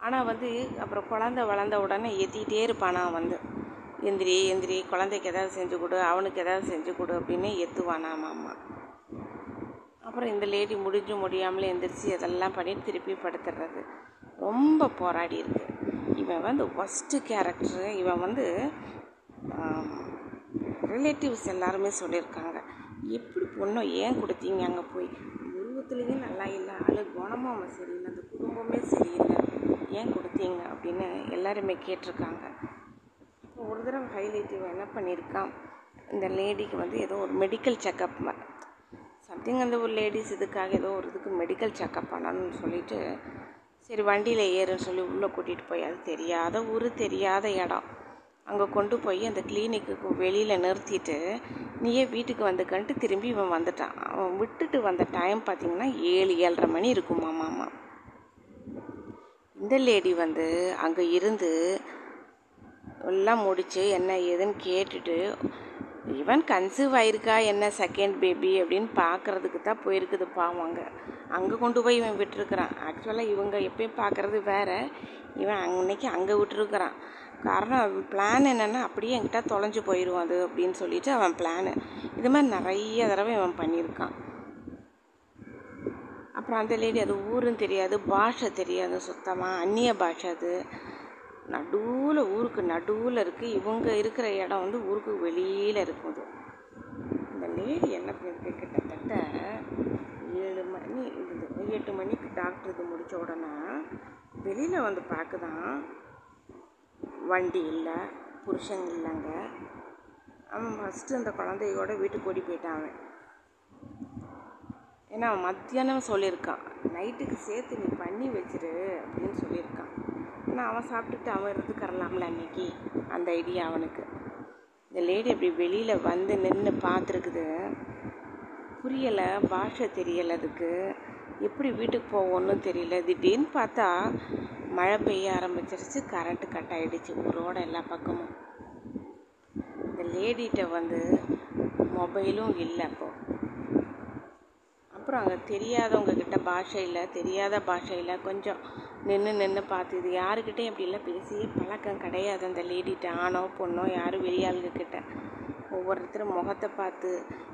ஆனால் வந்து அப்புறம் குழந்த வளர்ந்த உடனே ஏற்றிக்கிட்டே இருப்பான் நான் வந்து. எந்திரி எந்திரி குழந்தைக்கு ஏதாவது செஞ்சு கொடு அவனுக்கு ஏதாவது செஞ்சு கொடு அப்படின்னு எத்துவானாமா அம்மா அப்புறம் இந்த லேடி முடிஞ்சு முடியாமலே எந்திரிச்சு அதெல்லாம் பண்ணி திருப்பி படுத்துடுறது ரொம்ப போராடி இருக்கு. இவன் வந்து ஒஸ்ட்டு கேரக்டரு இவன் வந்து ரிலேட்டிவ்ஸ் எல்லாருமே சொல்லியிருக்காங்க. எப்படி பொண்ணை ஏன் கொடுத்தீங்க அங்கே போய்? உருவத்துலேயும் நல்லா இல்லை ஆளு குணமும் அவன் சரியில்லை அந்த குடும்பமே சரியில்லை. ஏன் கொடுத்தீங்க அப்படின்னு எல்லாருமே கேட்டிருக்காங்க. ஒரு தடவை ஹைலைட் இவன் என்ன பண்ணியிருக்கான்? இந்த லேடிக்கு வந்து ஏதோ ஒரு மெடிக்கல் செக்கப் சம்திங் அந்த ஒரு லேடிஸ் இதுக்காக ஏதோ ஒரு இதுக்கு மெடிக்கல் செக்கப் பண்ணணும்னு சொல்லிட்டு சரி வண்டியில் ஏறுன்னு சொல்லி உள்ளே கூட்டிகிட்டு போய் அது தெரியாத ஊர் தெரியாத இடம். அங்கே கொண்டு போய் அந்த கிளினிக்கு வெளியில் நிறுத்திட்டு நீயே வீட்டுக்கு வந்துக்கன்ட்டு திரும்பி இவன் வந்துட்டான். அவன் விட்டுட்டு வந்த டைம் பார்த்திங்கன்னா ஏழு ஏழரை மணி இருக்குமாமாம்மா இந்த லேடி வந்து அங்கே இருந்து எல்லாம் முடித்து என்ன ஏதுன்னு கேட்டுட்டு ஈவன் கன்சீவ் ஆயிருக்கா? என்ன செகண்ட் பேபி அப்படின்னு பார்க்குறதுக்கு தான் போயிருக்குது பாவம் அங்கே. அங்கே கொண்டு போய் இவன் விட்டுருக்குறான். ஆக்சுவலாக இவங்க எப்பயும் பார்க்குறது வேற. இவன் அன்னைக்கு அங்கே விட்டுருக்குறான். காரணம் பிளான் என்னென்னா அப்படியே என்கிட்ட தொலைஞ்சு போயிடும் அது அப்படின்னு சொல்லிட்டு அவன் பிளானு இது மாதிரி நிறைய தடவை இவன் பண்ணியிருக்கான். அப்புறம் அந்த லேடி அது ஊரும் தெரியாது பாஷை தெரியாது சுத்தமாக அந்நிய பாஷை அது. நடுவில் ஊருக்கு நடுவில் இருக்குது இவங்க இருக்கிற இடம் வந்து ஊருக்கு வெளியில் இருக்குது இந்த லேடி என்ன பண்ணிருக்கு? கிட்டத்தட்ட ஏழு மணி இது எட்டு மணிக்கு டாக்டர் இது முடித்த உடனே வெளியில் வந்து பார்க்குதான். வண்டி இல்லை புருஷன் இல்லைங்க. அவன் ஃபஸ்ட்டு அந்த குழந்தையோட வீட்டுக்கு ஓடி போயிட்டான் அவன். ஏன்னா மத்தியானம் சொல்லியிருக்கான். நைட்டுக்கு சேர்த்து நீ பண்ணி வச்சிரு அப்படின்னு சொல்லியிருக்கான். ஆனால் அவன் சாப்பிட்டுட்டு அவன் இருந்துக்கறலாம்ல அன்னைக்கு. அந்த ஐடியா அவனுக்கு. இந்த லேடி அப்படி வெளியில் வந்து நின்று பார்த்துருக்குது. புரியலை பாஷை தெரியலை அதுக்கு. எப்படி வீட்டுக்கு போவோன்னு தெரியல. திடீர்னு பார்த்தா மழை பெய்ய ஆரம்பிச்சிருச்சு. கரண்ட்டு கட் ஆகிடுச்சு ஊரோட எல்லா பக்கமும். இந்த லேடிகிட்ட வந்து மொபைலும் இல்லை அப்போது அப்புறம் அங்கே தெரியாதவங்க கிட்ட பாஷையில் தெரியாத பாஷையில் கொஞ்சம் நின்று நின்று பார்த்து இது யாருக்கிட்டையும் அப்படிலாம் பேசி பழக்கம் கிடையாது அந்த லேடிகிட்ட ஆணோ பொண்ணோ யாரும் வெளியாளுகிட்ட ஒவ்வொருத்தரும் முகத்தை பார்த்து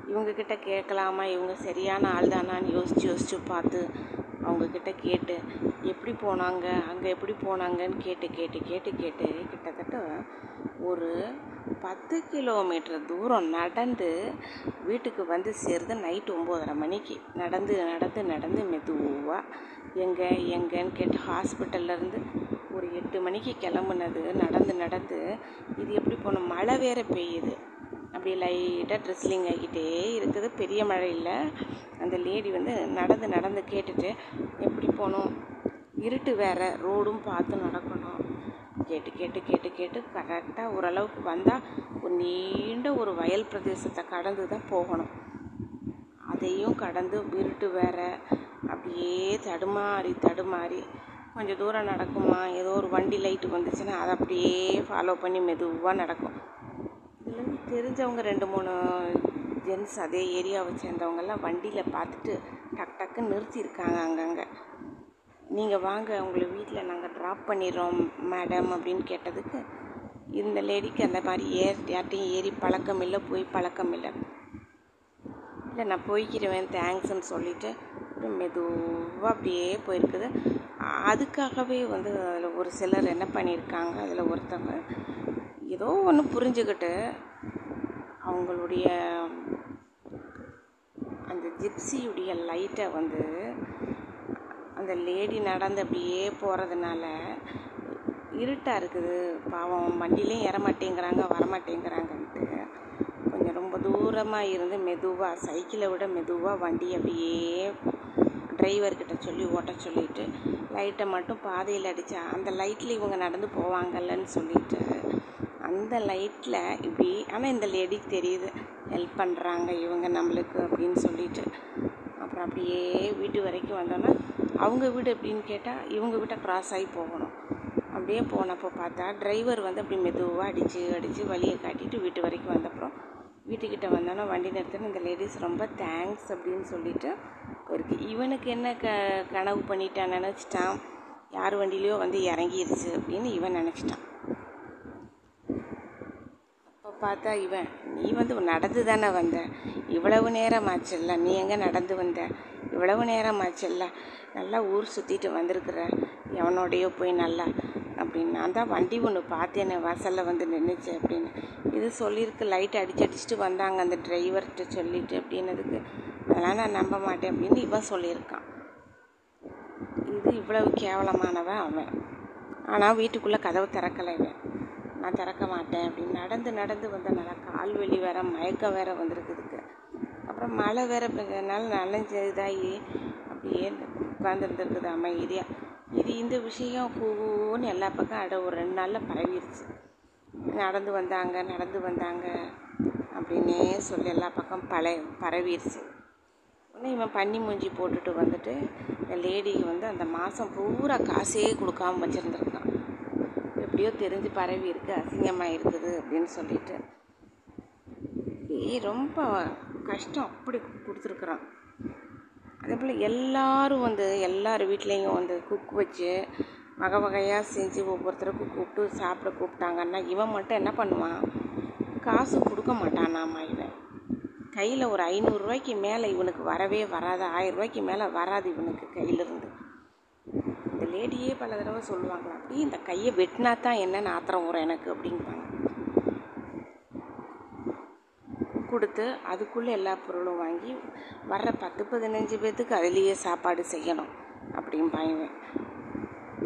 இவங்கக்கிட்ட கேட்கலாமா இவங்க சரியான ஆள் தானான்னு யோசித்து யோசித்து பார்த்து அவங்கக்கிட்ட கேட்டு எப்படி போனாங்க அங்கே எப்படி போனாங்கன்னு கேட்டு கேட்டு கேட்டு கேட்டு கிட்டத்தட்ட ஒரு பத்து கிலோமீட்டர் தூரம் நடந்து வீட்டுக்கு வந்து சேருது நைட்டு ஒம்போதரை மணிக்கு. நடந்து நடந்து நடந்து மெதுவாக எங்கே எங்கேன்னு கேட்டு ஹாஸ்பிட்டல்லேருந்து ஒரு எட்டு மணிக்கு கிளம்புனது. நடந்து நடந்து இது எப்படி போகணும் மழை வேற பெய்யுது. அப்படியே லைட்டாக ட்ரெஸ்லிங் ஆகிக்கிட்டே இருக்குது. பெரிய மழை இல்லை. அந்த லேடி வந்து நடந்து நடந்து கேட்டுட்டு எப்படி போகணும் இருட்டு வேற. ரோடும் பார்த்து நடக்கணும். கேட்டு கேட்டு கேட்டு கேட்டு கரெக்டாக ஓரளவுக்கு வந்தால் ஒரு நீண்ட ஒரு வயல் பிரதேசத்தை கடந்து தான் போகணும். அதையும் கடந்து இருட்டு வேற அப்படியே தடுமாறி தடுமாறி கொஞ்சம் தூரம் நடக்குமா? ஏதோ ஒரு வண்டி லைட்டு வந்துச்சுன்னா அதை அப்படியே ஃபாலோ பண்ணி மெதுவாக நடக்கும். இதில் தெரிஞ்சவங்க ரெண்டு மூணு ஜென்ஸ் அதே ஏரியாவை சேர்ந்தவங்கெல்லாம் வண்டியில் பார்த்துட்டு டக் டக்குன்னு நிறுத்தியிருக்காங்க அங்கங்கே. நீங்கள் வாங்க உங்களை வீட்டில் நாங்கள் ட்ராப் பண்ணிடுறோம் மேடம் அப்படின்னு கேட்டதுக்கு இந்த லேடிக்கு அந்த மாதிரி ஏர் யார்ட்டையும் ஏறி பழக்கம் இல்லை போய் பழக்கம் இல்லை. இல்லை நான் போய்க்கிறேன் தேங்க்ஸ்ன்னு சொல்லிவிட்டு மெதுவாக அப்படியே போயிருக்குது. அதுக்காகவே வந்து அதில் ஒரு சிலர் என்ன பண்ணியிருக்காங்க அதில் ஒருத்தவங்க ஏதோ ஒன்று புரிஞ்சுக்கிட்டு அவங்களுடைய அந்த ஜிப்சியுடைய லைட்டை வந்து அந்த லேடி நடந்து அப்படியே போகிறதுனால இருட்டாக இருக்குது. பாவம் வண்டிலையும் ஏற மாட்டேங்கிறாங்க வரமாட்டேங்கிறாங்கன்ட்டு கொஞ்சம் ரொம்ப தூரமாக இருந்து மெதுவாக சைக்கிளை விட மெதுவாக வண்டி அப்படியே டிரைவர்கிட்ட சொல்லி ஓட்ட சொல்லிட்டு லைட்டை மட்டும் பாதையில் அடித்தா அந்த லைட்டில் இவங்க நடந்து போவாங்கல்லன்னு சொல்லிட்டு அந்த லைட்டில் இப்படி ஆனால் இந்த லேடிக்கு தெரியுது ஹெல்ப் பண்ணுறாங்க இவங்க நம்மளுக்கு அப்படின்னு சொல்லிட்டு. அப்புறம் அப்படியே வீட்டு வரைக்கும் வந்தோன்னா அவங்க வீடு எப்படின்னு கேட்டால் இவங்க வீட்டை க்ராஸ் ஆகி போகணும். அப்படியே போனப்போ பார்த்தா டிரைவர் வந்து அப்படி மெதுவாக அடித்து அடித்து வழியை காட்டிட்டு வீட்டு வரைக்கும் வந்தப்புறம் வீட்டுக்கிட்ட வந்தோன்னா வண்டி நிறுத்தின இந்த லேடிஸ் ரொம்ப தேங்க்ஸ் அப்படின்னு சொல்லிட்டு இருக்கு. இவனுக்கு என்ன க கனவு பண்ணிட்டான் நினச்சிட்டான். யார் வண்டியிலையோ வந்து இறங்கிருச்சு அப்படின்னு இவன் நினச்சிட்டான். பார்த்தா இவன் நீ வந்து நடந்து தானே வந்த? இவ்வளவு நேரம் ஆச்சுல்ல நீ எங்கே நடந்து வந்த? இவ்வளவு நேரம் ஆச்சுல்ல நல்லா ஊர் சுற்றிட்டு வந்திருக்கிற? எவனோடையோ போய் நல்லா அப்படின்னு நான் தான் வண்டி ஒன்று பார்த்தேனே வாசலில் வந்து நின்றுச்சு அப்படின்னு. இது சொல்லியிருக்கு லைட் அடிச்சு அடிச்சுட்டு வந்தாங்க அந்த டிரைவர்கிட்ட சொல்லிட்டு அப்படின்னதுக்கு. அதெல்லாம் நான் நம்ப மாட்டேன் அப்படின்னு இவன் சொல்லியிருக்கான். இது இவ்வளவு கேவலமானவன் அவன். ஆனால் வீட்டுக்குள்ளே கதவு திறக்கலை இவன். நான் திறக்க மாட்டேன் அப்படின்னு நடந்து நடந்து வந்தனால கால் வலி வேற மயக்கம் வேற வந்திருக்குதுக்கு அப்புறம் மழை வேற பெஞ்சதுனால நனைஞ்சு இதாகி அப்படியே உட்காந்துருந்துருக்குது அமைதியாக இது இந்த விஷயம் பூன்னு எல்லா பக்கம் அட ஒரு ரெண்டு நாளில் பரவிடுச்சு நடந்து வந்தாங்க நடந்து வந்தாங்க அப்படின்னே சொல்லி எல்லா பக்கம் பழைய பரவிடுச்சு உடனே இவன் பன்னி மூஞ்சி போட்டுட்டு வந்துட்டு இந்த லேடிக்கு வந்து அந்த மாதம் பூரா காசே கொடுக்காம வச்சுருந்துருக்கான். எப்படியோ தெரிஞ்சு பரவி இருக்கு அசிங்கமாக இருக்குது அப்படின்னு சொல்லிட்டு. ரொம்ப கஷ்டம் அப்படி கொடுத்துருக்குறான். அதே போல் எல்லோரும் வந்து எல்லார் வீட்லேயும் வந்து குக் வச்சு வகை வகையாக செஞ்சு ஒவ்வொருத்தருக்கும் கூப்பிட்டு சாப்பிட கூப்பிட்டாங்கன்னா இவன் மட்டும் என்ன பண்ணுவான்? காசு கொடுக்க மாட்டானாமா இவன்? கையில் ஒரு ஐநூறுரூவாய்க்கு மேலே இவனுக்கு வரவே வராது. ஆயிரரூவாய்க்கு மேலே வராது இவனுக்கு கையிலிருந்து. இந்த லேடியே பல தடவை சொல்லுவாங்களா அப்படி இந்த கையை வெட்டினா தான் என்னென்னு ஆத்திரம் வரும் எனக்கு? அப்படிங்குவாங்க கொடுத்து அதுக்குள்ளே எல்லா பொருளும் வாங்கி வர்ற பத்து பதினஞ்சு பேர்த்துக்கு அதுலேயே சாப்பாடு செய்யணும் அப்படிம்பான்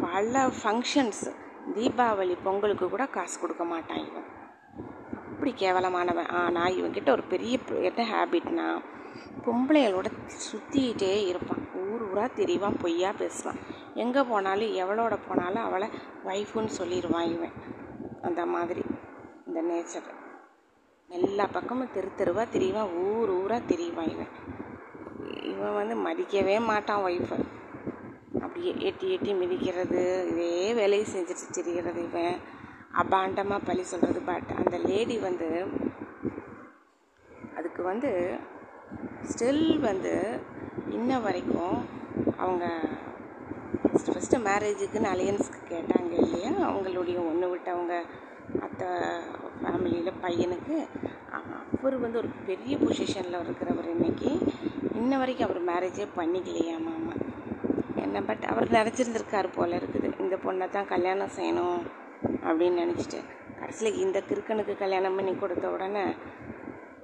பல ஃபங்க்ஷன்ஸ் தீபாவளி பொங்கலுக்கு கூட காசு கொடுக்க மாட்டான் இவன். அப்படி கேவலமானவன். ஆனால் இவன்கிட்ட ஒரு பெரிய என்ன ஹேபிட்னா பொம்பளைகளோட சுற்றிக்கிட்டே இருப்பான். ஊர் ஊராக தெரியவான் பொய்யா பேசுவான். எங்கே போனாலும் எவளோட போனாலும் அவளை ஒய்ஃபுன்னு சொல்லிடுவான் இவன். அந்த மாதிரி இந்த நேச்சர் எல்லா பக்கமும் தெரு தெருவாக தெரியவான் ஊர் ஊராக தெரியவான் இவன். இவன் வந்து மதிக்கவே மாட்டான் ஒய்ஃபை அப்படியே எட்டி எட்டி மிதிக்கிறது இதே வேலையை செஞ்சுட்டு திரிகிறது இவன். அபாண்டமாக பழி சொல்கிறது பட் அந்த லேடி வந்து அதுக்கு வந்து ஸ்டில் வந்து இன்ன வரைக்கும் அவங்க ஃபஸ்ட்டு ஃபஸ்ட்டு மேரேஜுக்குன்னு அலையன்ஸ்க்கு கேட்டாங்க இல்லையா? அவங்களுடைய ஒன்று விட்டவங்க அத்தை ஃபேமிலியில் பையனுக்கு அவர் வந்து ஒரு பெரிய பொசிஷனில் இருக்கிறவர் இன்னைக்கு. இன்ன வரைக்கும் அவர் மேரேஜே பண்ணிக்கலையா மாமா? என்ன பட் அவர் நினச்சிருந்துருக்காரு போல இருக்குது. இந்த பொண்ணை தான் கல்யாணம் செய்யணும் அப்படின்னு நினச்சிட்டு. கடைசியில் இந்த கிறுக்கனுக்கு கல்யாணம் பண்ணி கொடுத்த உடனே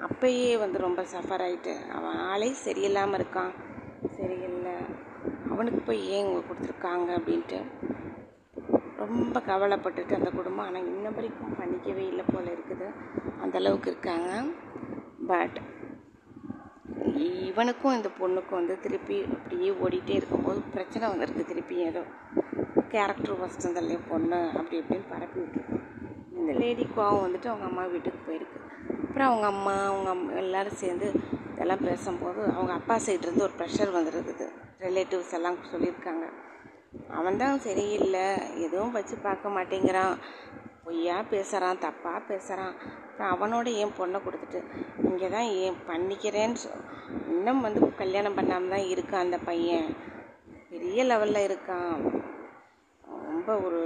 அப்பயே வந்து ரொம்ப சஃபர் ஆகிட்டு அவன் ஆளே சரியில்லாமல் இருக்கான். சரியில்லை. அவனுக்கு போய் ஏன் இவங்க கொடுத்துருக்காங்க அப்படின்ட்டு ரொம்ப கவலைப்பட்டுட்டு அந்த குடும்பம் ஆனால் இன்ன வரைக்கும் பண்ணிக்கவே இல்லை போல் இருக்குது. அந்தளவுக்கு இருக்காங்க. பட் இவனுக்கும் இந்த பொண்ணுக்கும் வந்து திருப்பி அப்படியே ஓடிட்டே இருக்கும்போது பிரச்சனை வந்திருக்கு திருப்பி ஏதோ கேரக்டர் ஃபஸ்ட் அந்த பொண்ணு அப்படி இப்படின்னு பரப்பி விட்டுருக்கு. இந்த லேடி கோவம் வந்துட்டு அவங்க அம்மா வீட்டுக்கு போயிருக்கு. அப்புறம் அவங்க அம்மா அவங்க அம்மா எல்லோரும் சேர்ந்து இதெல்லாம் பேசும்போது அவங்க அப்பா சைட்லேருந்து ஒரு ப்ரெஷர் வந்துருக்குது. ரிலேட்டிவ்ஸ் எல்லாம் சொல்லியிருக்காங்க. அவன்தான் சரியில்லை. எதுவும் வச்சு பார்க்க மாட்டேங்கிறான். பொய்யா பேசுகிறான் தப்பாக பேசுகிறான் அப்புறம் அவனோட ஏன் பொண்ணை கொடுத்துட்டு இங்கே தான் ஏன் பண்ணிக்கிறேன்னு சொ இன்னும் வந்து கல்யாணம் பண்ணாமல் தான் இருக்கான் அந்த பையன். பெரிய லெவலில் இருக்கான். ரொம்ப ஒரு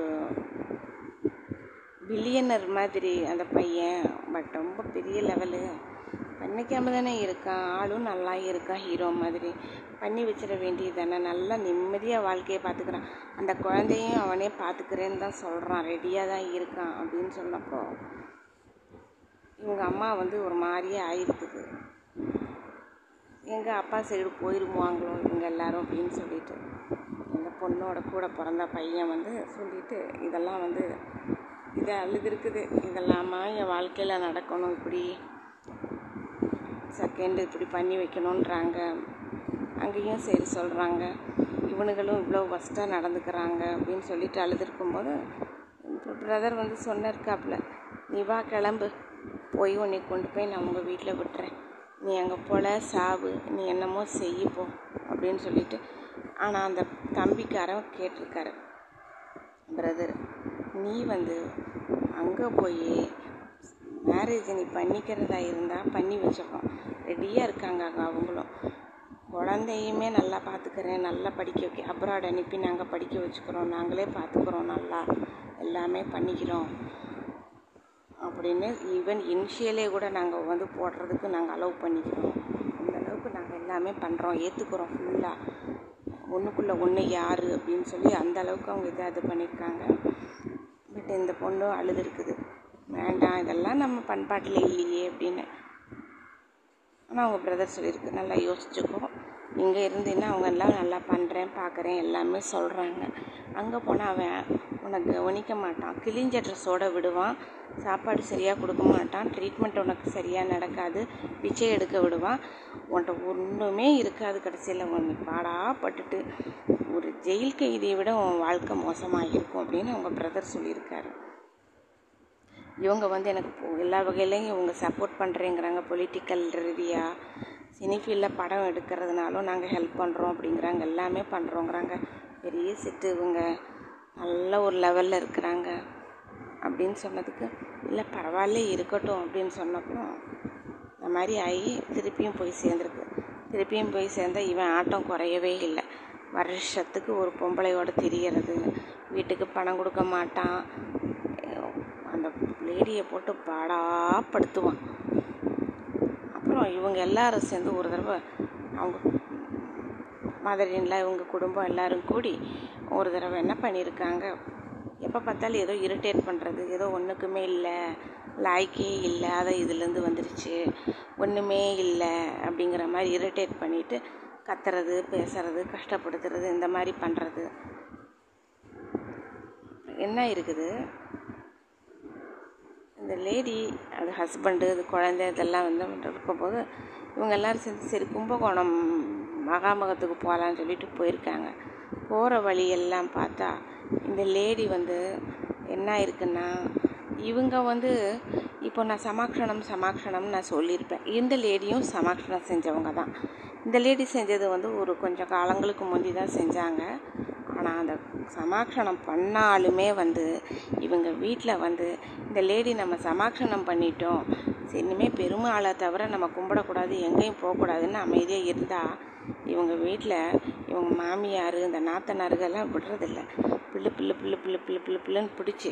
பில்லியனர் மாதிரி அந்த பையன். பட் ரொம்ப பெரிய லெவலு பண்ணிக்காம தானே இருக்கான் ஆளும் நல்லா இருக்கான் ஹீரோ மாதிரி. பண்ணி வச்சிட வேண்டியது தானே நல்லா நிம்மதியாக வாழ்க்கையை பார்த்துக்கிறான். அந்த குழந்தையும் அவனே பார்த்துக்கிறேன்னு தான் சொல்கிறான் ரெடியாக தான் இருக்கான் அப்படின்னு சொன்னப்போ இவங்க அம்மா வந்து ஒரு மாதிரியே ஆயிருக்குது. எங்கள் அப்பா சைடு போயிருவாங்களோ இவங்க எல்லாரும் அப்படின்னு சொல்லிட்டு இந்த பொண்ணோட கூட பிறந்த பையன் வந்து சொல்லிட்டு இதெல்லாம் வந்து இதை அழுதுருக்குது. இதெல்லாமா என் வாழ்க்கையில் நடக்கணும் இப்படி. செகண்ட் இப்படி பண்ணி வைக்கணுன்றாங்க அங்கேயும் சரி சொல்கிறாங்க இவனுங்களும் இவ்வளோ ஒஸ்ட்டாக நடந்துக்கிறாங்க அப்படின்னு சொல்லிட்டு அழுதுருக்கும்போது பிரதர் வந்து சொன்னிருக்காப்புல நீ வா கிளம்பு. போய் உன்னை கொண்டு போய் நான் உங்கள் வீட்டில் விட்டுறேன். நீ அங்கே போல சாவு. நீ என்னமோ செய்யப்போ அப்படின்னு சொல்லிட்டு ஆனால் அந்த தம்பிக்காரன் கேட்டிருக்காரு. பிரதர் நீ வந்து அங்கே போய் மேரேஜ் நீ பண்ணிக்கிறதா இருந்தால் பண்ணி வச்சுக்கோம் ரெடியாக இருக்காங்க அங்கே அவங்களும். குழந்தையுமே நல்லா பார்த்துக்கிறேன் நல்லா படிக்க வைக்க. அப்ராட் அனுப்பி நாங்கள் படிக்க வச்சுக்கிறோம். நாங்களே பார்த்துக்குறோம் நல்லா. எல்லாமே பண்ணிக்கிறோம். அப்படின்னு ஈவன் இனிஷியலே கூட நாங்கள் வந்து போடுறதுக்கு நாங்கள் அலோவ் பண்ணிக்கிறோம். அந்த அளவுக்கு நாங்கள் எல்லாமே பண்ணுறோம் ஏற்றுக்குறோம் ஃபுல்லாக ஒன்றுக்குள்ளே ஒன்று யார் அப்படின்னு சொல்லி அந்த அளவுக்கு அவங்க இதை இது பண்ணியிருக்காங்க பட் இந்த பொண்ணு அழுது இருக்குது வேண்டாம் இதெல்லாம் நம்ம பண்பாட்டில் இல்லையே அப்படின்னு. ஆனால் அவங்க பிரதர் சொல்லியிருக்கு நல்லா யோசிச்சுக்கோ. இங்கே இருந்தீங்கன்னா அவங்க எல்லாம் நல்லா பண்ணுறேன் பார்க்குறேன் எல்லாமே சொல்கிறாங்க அங்கே போனால் அவன் உனக்கு கவனிக்க மாட்டான். கிழிஞ்ச ட்ரெஸ்ஸோடு விடுவான். சாப்பாடு சரியாக கொடுக்க மாட்டான். ட்ரீட்மெண்ட் உனக்கு சரியாக நடக்காது. பிச்சை எடுக்க விடுவான். உன்ட்ட ஒன்றுமே இருக்காது கடைசியில். உன் பாடாக பட்டுட்டு. ஒரு ஜெயில் கைதியை விட உன் வாழ்க்கை மோசமாக இருக்கும் அப்படின்னு அவங்க பிரதர் சொல்லியிருக்காரு. இவங்க வந்து எனக்கு எல்லா வகையிலையும் இவங்க சப்போர்ட் பண்ணுறேங்கிறாங்க பொலிட்டிக்கல் ரீதியாக சினி ஃபீல்டில் படம் எடுக்கிறதுனாலும் நாங்கள் ஹெல்ப் பண்ணுறோம் அப்படிங்கிறாங்க. எல்லாமே பண்ணுறோங்கிறாங்க பெரிய சிட்டு இவங்க. நல்ல ஒரு லெவலில் இருக்கிறாங்க. அப்படின்னு சொன்னதுக்கு இல்லை பரவாயில்ல இருக்கட்டும் அப்படின்னு சொன்னப்போ இந்த மாதிரி ஆகி திருப்பியும் போய் சேர்ந்துருக்கு. திருப்பியும் போய் சேர்ந்தால் இவன் ஆட்டம் குறையவே இல்லை. வருஷத்துக்கு ஒரு பொம்பளையோட திரியறது வீட்டுக்கு பணம் கொடுக்க மாட்டான். லேடியை போட்டு பாடாப்படுத்துவான். அப்புறம் இவங்க எல்லாரும் சேர்ந்து ஒரு தடவை அவங்க மதரின்ல இவங்க குடும்பம் எல்லாரும் கூடி ஒரு தடவை என்ன பண்ணியிருக்காங்க? எப்போ பார்த்தாலும் ஏதோ இரிட்டேட் பண்ணுறது ஏதோ ஒன்றுக்குமே இல்லை லாய்க்கே இல்லாத இதுலேருந்து வந்துருச்சு ஒன்றுமே இல்லை அப்படிங்கிற மாதிரி இரிட்டேட் பண்ணிவிட்டு கத்துறது பேசுறது கஷ்டப்படுத்துறது இந்த மாதிரி பண்ணுறது என்ன இருக்குது? இந்த லேடி அது ஹஸ்பண்டு இது குழந்தை இதெல்லாம் வந்து இருக்கும்போது இவங்க எல்லோரும் சேர்ந்து சரி கும்பகோணம் மகாமகத்துக்கு போகலான்னு சொல்லிட்டு போயிருக்காங்க. போகிற வழியெல்லாம் பார்த்தா இந்த லேடி வந்து என்ன இருக்குன்னா இவங்க வந்து இப்போ நான் சமாக்ஷணம் சமாக்ஷணம் நான் சொல்லியிருப்பேன். இந்த லேடியும் சமாக்ஷணம் செஞ்சவங்க தான். இந்த லேடி செஞ்சது வந்து ஒரு கொஞ்சம் காலங்களுக்கு முந்தி தான் செஞ்சாங்க. ஆனால் அந்த சமாக்ஷணம் பண்ணாலுமே வந்து இவங்க வீட்டில் வந்து இந்த லேடி நம்ம சமாக்ஷணம் பண்ணிட்டோம். இனிமேல் பெருமாளை தவிர நம்ம கும்பிடக்கூடாது எங்கேயும் போகக்கூடாதுன்னு அமைதியாக இருந்தால் இவங்க வீட்டில் இவங்க மாமியார் இந்த நாத்தனாருகெல்லாம் விடுறதில்ல. பிள்ளு பிள்ளு பிள்ளு பிள்ளு பிள்ளு பிள்ளு பிள்ளுன்னு பிடிச்சி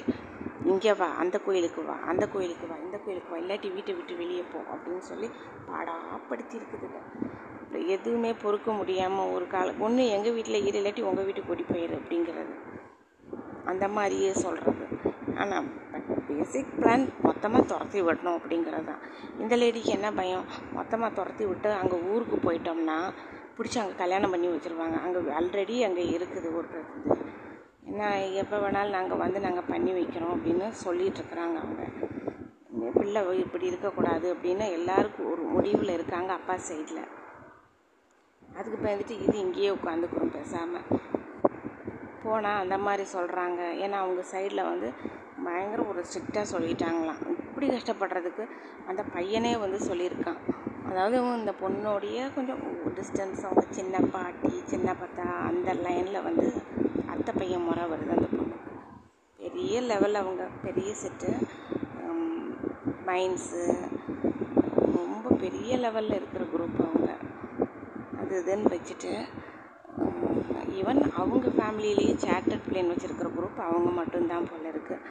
இங்கே வா அந்த கோயிலுக்கு வா அந்த கோயிலுக்கு வா இந்த கோயிலுக்கு வா இல்லாட்டி வீட்டை விட்டு வெளியே போ அப்படின்னு சொல்லி பாடாப்படுத்தி இருக்குதுங்க. எதுவுமே பொறுக்க முடியாமல் ஒரு கால ஒன்று எங்கள் வீட்டில் இரு இல்லாட்டி உங்கள் வீட்டுக்கு ஓடி போயிடு அப்படிங்கிறது. அந்த மாதிரியே சொல்கிறது ஆனால் பேசிக் பிளான் மொத்தமாக துரத்தி விடணும் அப்படிங்கிறது தான். இந்த லேடிக்கு என்ன பயம்? மொத்தமாக துரத்தி விட்டு அங்கே ஊருக்கு போயிட்டோம்னா பிடிச்சி அங்கே கல்யாணம் பண்ணி வச்சுருவாங்க. அங்கே ஆல்ரெடி அங்கே இருக்குது ஒரு இது என்ன எப்போ வேணாலும் நாங்கள் வந்து நாங்கள் பண்ணி வைக்கிறோம் அப்படின்னு சொல்லிகிட்ருக்குறாங்க அவங்க. பிள்ளை இப்படி இருக்கக்கூடாது அப்படின்னு எல்லாருக்கும் ஒரு முடிவில் இருக்காங்க அப்பா சைடில் அதுக்கு பயந்துட்டு இது இங்கேயே உட்காந்துக்கிறோம் பேசாமல் போனால் அந்த மாதிரி சொல்கிறாங்க ஏன்னா அவங்க சைடில் வந்து பயங்கர ஒரு ஸ்ட்ரிக்டாக சொல்லிட்டாங்களாம். இப்படி கஷ்டப்படுறதுக்கு அந்த பையனே வந்து சொல்லியிருக்கான். அதாவது இந்த பொண்ணுடைய கொஞ்சம் டிஸ்டன்ஸ் அவங்க சின்ன பாட்டி சின்ன பார்த்தா அந்த லைனில் வந்து அத்தை பையன் முறை வருது அந்த பொண்ணுக்கு. பெரிய லெவலில் அவங்க பெரிய செட்டு மைன்ஸு ரொம்ப பெரிய லெவலில் இருக்கிற குரூப் அவங்க. அது இதுன்னு வச்சுட்டு ஈவன் அவங்க ஃபேமிலியிலேயே சேட்டர் பிளேன் வச்சுருக்கிற குரூப் அவங்க மட்டும்தான் போல் இருக்குது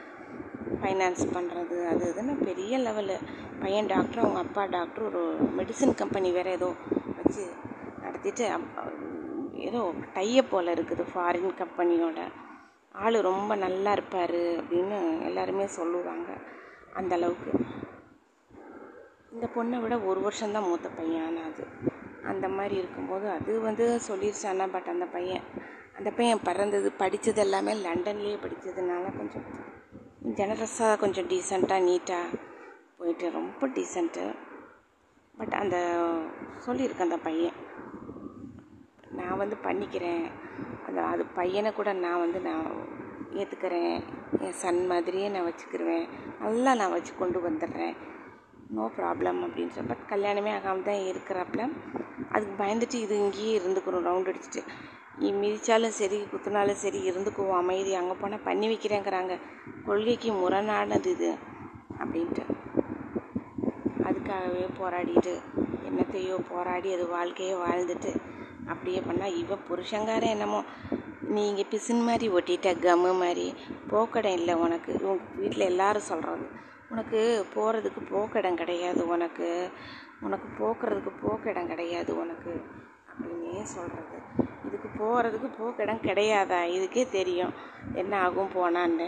ஃபைனான்ஸ் பண்ணுறது அது இதுன்னு பெரிய லெவலு பையன் டாக்டர் அவங்க அப்பா டாக்டர் ஒரு மெடிசன் கம்பெனி வேறு ஏதோ வச்சு நடத்திட்டு ஏதோ டைய போல் இருக்குது ஃபாரின் கம்பெனியோட ஆள் ரொம்ப நல்லா இருப்பார் அப்படின்னு எல்லாருமே சொல்லுவாங்க அந்தளவுக்கு இந்த பொண்ணை விட ஒரு வருஷம்தான் மூத்த பையன் அது அந்த மாதிரி இருக்கும்போது அது வந்து சொல்லிடுச்சானா பட் அந்த பையன் அந்த பையன் பிறந்தது படித்தது எல்லாமே லண்டன்லேயே படித்ததுனால கொஞ்சம் ஜெனரஸாக கொஞ்சம் டீசெண்டாக நீட்டாக போயிட்டு ரொம்ப டீசெண்ட்டு பட் அந்த சொல்லியிருக்கேன் அந்த பையன். நான் வந்து பண்ணிக்கிறேன். அந்த அது பையனை கூட நான் வந்து நான் ஏற்றுக்கிறேன் என் சன் மாதிரியே நான் வச்சுக்கிருவேன். நல்லா நான் வச்சு கொண்டு வந்துடுறேன். நோ ப்ராப்ளம் அப்படின்ற பட் கல்யாணமே ஆகாமல் தான் இருக்கிறாப்புல. அதுக்கு பயந்துட்டு இது இங்கேயே இருந்துக்கணும் ரவுண்ட் அடிச்சுட்டு. நீ மிதித்தாலும் சரி குத்துனாலும் சரி இருந்துக்குவோம் அமைதி. அங்கே போனால் பண்ணி வைக்கிறேங்கிறாங்க. கொள்கைக்கு முரணானது இது அப்படின்ட்டு. அதுக்காகவே போராடிட்டு என்னத்தையோ போராடி அது வாழ்க்கையே வாழ்ந்துட்டு அப்படியே பண்ணால் இவன் புருஷங்காரன் என்னமோ. நீங்கள் பிசின் மாதிரி ஒட்டிட்ட கம்மு மாதிரி. போக்கடம் இல்லை உனக்கு. உன் வீட்டில் எல்லாரும் சொல்கிறது உனக்கு போகிறதுக்கு போக்கிடம் கிடையாது உனக்கு. உனக்கு போக்குறதுக்கு போக்கிடம் கிடையாது உனக்கு. அப்படின்னே சொல்கிறது இதுக்கு போகிறதுக்கு போக்கிடம் கிடையாதா? இதுக்கே தெரியும். என்ன ஆகும் போனான்னு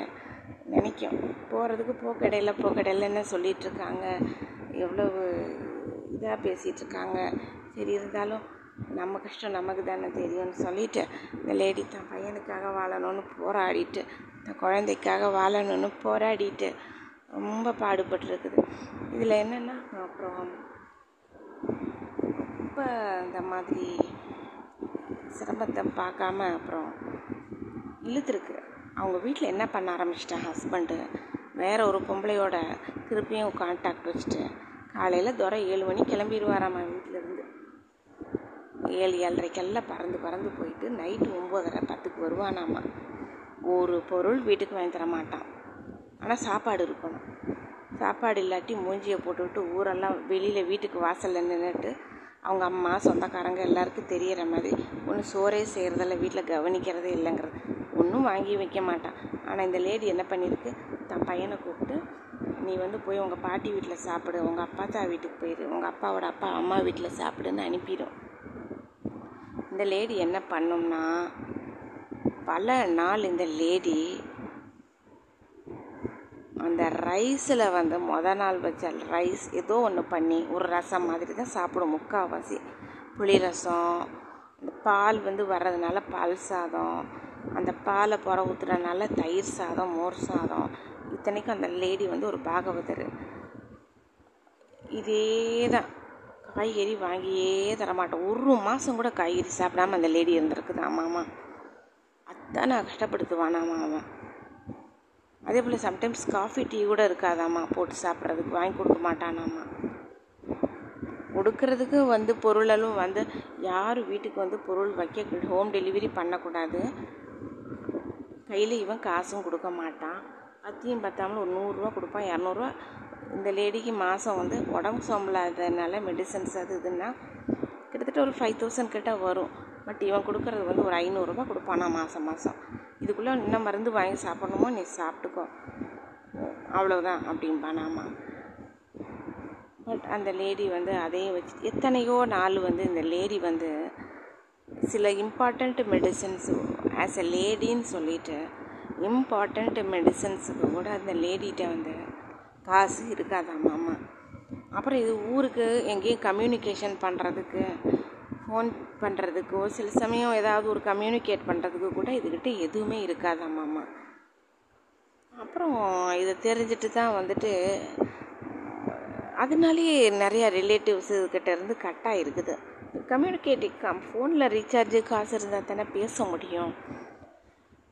நினைக்கும். போகிறதுக்கு போக்கடையில் போக்கடையிலன்னு சொல்லிகிட்ருக்காங்க எவ்வளவு இதாக பேசிகிட்ருக்காங்க சரி இருந்தாலும் நம்ம கஷ்டம் நமக்கு தானே தெரியும்னு சொல்லிட்டு இந்த லேடி தான் பையனுக்காக வாழணும்னு போராடிட்டு இந்த குழந்தைக்காக வாழணும்னு போராடிட்டு ரொம்ப பாடுபட்டுருக்குது. இதில் என்னென்னா அப்புறம் ரொம்ப இந்த மாதிரி சிரமத்தை பார்க்காம அப்புறம் இழுத்துருக்கு. அவங்க வீட்டில் என்ன பண்ண ஆரம்பிச்சிட்டேன் ஹஸ்பண்டு வேற ஒரு பொம்பளையோட திருப்பியும் கான்டாக்ட் வச்சுட்டு காலையில் துறை ஏழு மணி கிளம்பிடுவாராம்மா வீட்டிலேருந்து ஏழு ஏழரைக்கெல்லாம் பறந்து பறந்து போயிட்டு நைட்டு ஒம்போதரை பத்துக்கு வருவானாம்மா ஒரு பொருள் வீட்டுக்கு வாங்கி தர மாட்டான் ஆனால் சாப்பாடு இருக்கணும். சாப்பாடு இல்லாட்டி மூஞ்சியை போட்டுவிட்டு ஊரெல்லாம் வெளியில் வீட்டுக்கு வாசலில் நின்றுட்டு அவங்க அம்மா சொந்தக்காரங்க எல்லாருக்கும் தெரியற மாதிரி ஒன்றும் சோறே செய்கிறதில்ல வீட்டில் கவனிக்கிறதே இல்லைங்கிறது ஒன்றும் வாங்கி வைக்க மாட்டான் ஆனால் இந்த லேடி என்ன பண்ணியிருக்கு தன் பையனை கூப்பிட்டு நீ வந்து போய் உங்கள் பாட்டி வீட்டில் சாப்பிடு உங்கள் அப்பா தான் வீட்டுக்கு போயிடு உங்கள் அப்பாவோட அப்பா அம்மா வீட்டில் சாப்பிடுன்னு அனுப்பிடும் இந்த லேடி என்ன பண்ணும்னா பல நாள் இந்த லேடி அந்த ரைஸில் வந்து மொத நாள் வச்ச ரைஸ் ஏதோ ஒன்று பண்ணி ஒரு ரசம் மாதிரி தான் சாப்பிடும் முக்கால்வாசி. புளி ரசம் இந்த பால் வந்து வர்றதுனால பால் சாதம் அந்த பாலை புற ஊற்றுறதுனால தயிர் சாதம் மோர் சாதம். இத்தனைக்கும் அந்த லேடி வந்து ஒரு பாகவதர். இதே தான். காய்கறி வாங்கியே தரமாட்டோம். ஒரு மாதம் கூட காய்கறி சாப்பிடாம அந்த லேடி இருந்திருக்குது ஆமாம் அதான் நான் கஷ்டப்படுத்துவானாமா அவன் அதே போல் சம்டைம்ஸ் காஃபி டீ கூட இருக்காதாம்மா. போட்டு சாப்பிட்றதுக்கு வாங்கி கொடுக்க மாட்டானாம்மா. கொடுக்கறதுக்கு வந்து பொருளும் வந்து யார் வீட்டுக்கு வந்து பொருள் வைக்க ஹோம் டெலிவரி பண்ணக்கூடாது. கையில் இவன் காசும் கொடுக்க மாட்டான். பத்தியும் பத்தாமல் ஒரு நூறுரூவா கொடுப்பான் இரநூறுவா இந்த லேடிக்கு மாதம் வந்து உடம்பு சோம்பலாததுனால மெடிசன்ஸ் அது இதுன்னா கிட்டத்தட்ட ஒரு ஃபைவ் தௌசண்ட் கிட்ட வரும். பட் இவன் கொடுக்கறது வந்து ஒரு ஐநூறுரூபா கொடுப்பானா மாதம் மாதம் இதுக்குள்ளே இன்னும் மருந்து வாங்கி சாப்பிட்ணுமோ நீ சாப்பிட்டுக்கோ. அவ்வளோதான் அப்படிம்பானாமா பட் அந்த லேடி வந்து அதையும் வச்சு எத்தனையோ நாள் வந்து இந்த லேடி வந்து சில இம்பார்ட்டண்ட் மெடிசன்ஸ் ஆஸ் எ லேடின்னு சொல்லிட்டு இம்பார்ட்டண்ட் மெடிசன்ஸுக்கு கூட அந்த லேடிகிட்ட வந்து காசு இருக்காதாம் மாமா. அப்புறம் இது ஊருக்கு எங்கேயும் கம்யூனிகேஷன் பண்ணுறதுக்கு ஃபோன் பண்ணுறதுக்கோ சில சமயம் ஏதாவது ஒரு கம்யூனிகேட் பண்ணுறதுக்கு கூட இதுக்கிட்ட எதுவுமே இருக்காதாம் அப்புறம் இதை தெரிஞ்சுட்டு தான் வந்துட்டு அதனாலேயே நிறையா ரிலேட்டிவ்ஸ் இதுக்கிட்ட இருந்து கட்டாக இருக்குது கம்யூனிகேட்டிங் கம் ஃபோனில் ரீசார்ஜு காசு இருந்தால் தானே பேச முடியும்.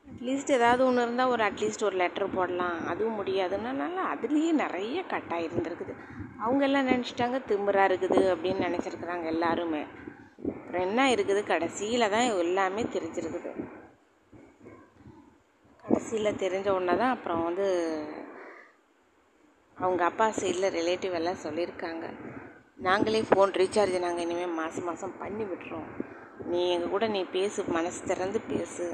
அட்லீஸ்ட் ஏதாவது ஒன்று இருந்தால் ஒரு அட்லீஸ்ட் ஒரு லெட்டர் போடலாம். அதுவும் முடியாதுனால அதுலேயே நிறைய கட்டாக இருந்திருக்குது அவங்க எல்லாம் நினச்சிட்டாங்க திமுறா இருக்குது அப்படின்னு நினச்சிருக்குறாங்க எல்லாருமே. அப்புறம் என்ன இருக்குது. கடைசியில் தான் எல்லாமே தெரிஞ்சிருக்குது. கடைசியில் தெரிஞ்ச உடனே தான் அப்புறம் வந்து அவங்க அப்பா சைடில் ரிலேட்டிவ் எல்லாம் சொல்லியிருக்காங்க. நாங்களே ஃபோன் ரீசார்ஜ் நாங்கள் இனிமேல் மாதம் மாதம் பண்ணி விட்டுறோம். நீ எங்கள் கூட நீ பேசு மனசு திறந்து பேசு.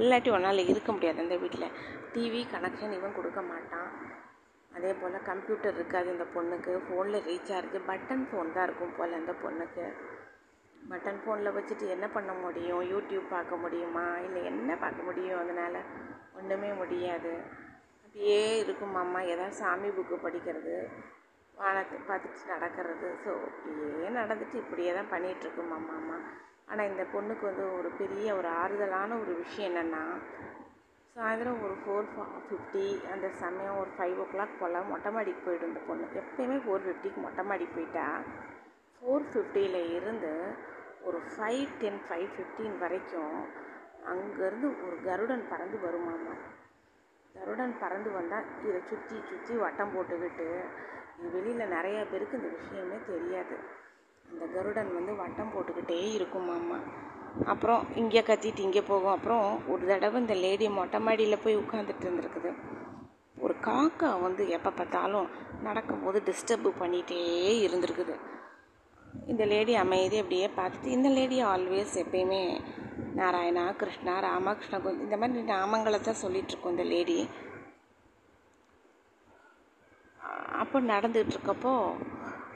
இல்லாட்டி உன்னால் இருக்க முடியாது அந்த வீட்டில் டிவி கனெக்ஷன் இவன் கொடுக்க மாட்டான். அதே போல் கம்ப்யூட்டர் இருக்காது இந்த பொண்ணுக்கு. ஃபோனில் ரீசார்ஜ் பட்டன் ஃபோன் தான் இருக்கும் போல் அந்த பொண்ணுக்கு. பட்டன் ஃபோனில் வச்சுட்டு என்ன பண்ண முடியும்? யூடியூப் பார்க்க முடியுமா? இல்லை என்ன பார்க்க முடியும் அதனால்? ஒன்றுமே முடியாது. அப்படியே இருக்குமாம்மா ஏதாவது சாமி புக்கு படிக்கிறது வானத்தை பார்த்துட்டு நடக்கிறது. ஸோ இப்படியே நடந்துட்டு இப்படியே தான் பண்ணிகிட்ருக்குமாம்மா அம்மா ஆனால் இந்த பொண்ணுக்கு வந்து ஒரு பெரிய ஒரு ஆறுதலான ஒரு விஷயம் என்னென்னா சாயந்தரம் ஒரு ஃபோர் ஃபிஃப்டி அந்த சமயம் ஒரு ஃபைவ் ஓ கிளாக் போல் மொட்டை மாடிக்கு போயிடும் இந்த பொண்ணு. எப்போயுமே ஃபோர் ஃபிஃப்டிக்கு மொட்டை மாடிக்கு போயிட்டா ஃபோர் ஃபிஃப்டியில் இருந்து ஒரு ஃபைவ் டென் ஃபைவ் ஃபிஃப்டீன் வரைக்கும் அங்கேருந்து ஒரு கருடன் பறந்து வருமாமா கருடன் பறந்து வந்தால் இதை சுற்றி சுற்றி வட்டம் போட்டுக்கிட்டு வெளியில் நிறையா பேருக்கு இந்த விஷயமே தெரியாது. அந்த கருடன் வந்து வட்டம் போட்டுக்கிட்டே இருக்குமாம்மா அப்புறம் இங்கே கத்திட்டு இங்கே போகும். அப்புறம் ஒரு தடவை இந்த லேடி மொட்டை மாடியில் போய் உட்காந்துட்டு இருந்திருக்குது. ஒரு காக்கா வந்து எப்போ பார்த்தாலும் நடக்கும்போது டிஸ்டர்பு பண்ணிகிட்டே இருந்திருக்குது. இந்த லேடி அமைதி அப்படியே பார்த்துட்டு இந்த லேடி ஆல்வேஸ் எப்பயுமே நாராயணா கிருஷ்ணா ராமகிருஷ்ண இந்த மாதிரி நாமங்களை தான் சொல்லிகிட்ருக்கோம் இந்த லேடி. அப்போ நடந்துகிட்டு இருக்கப்போ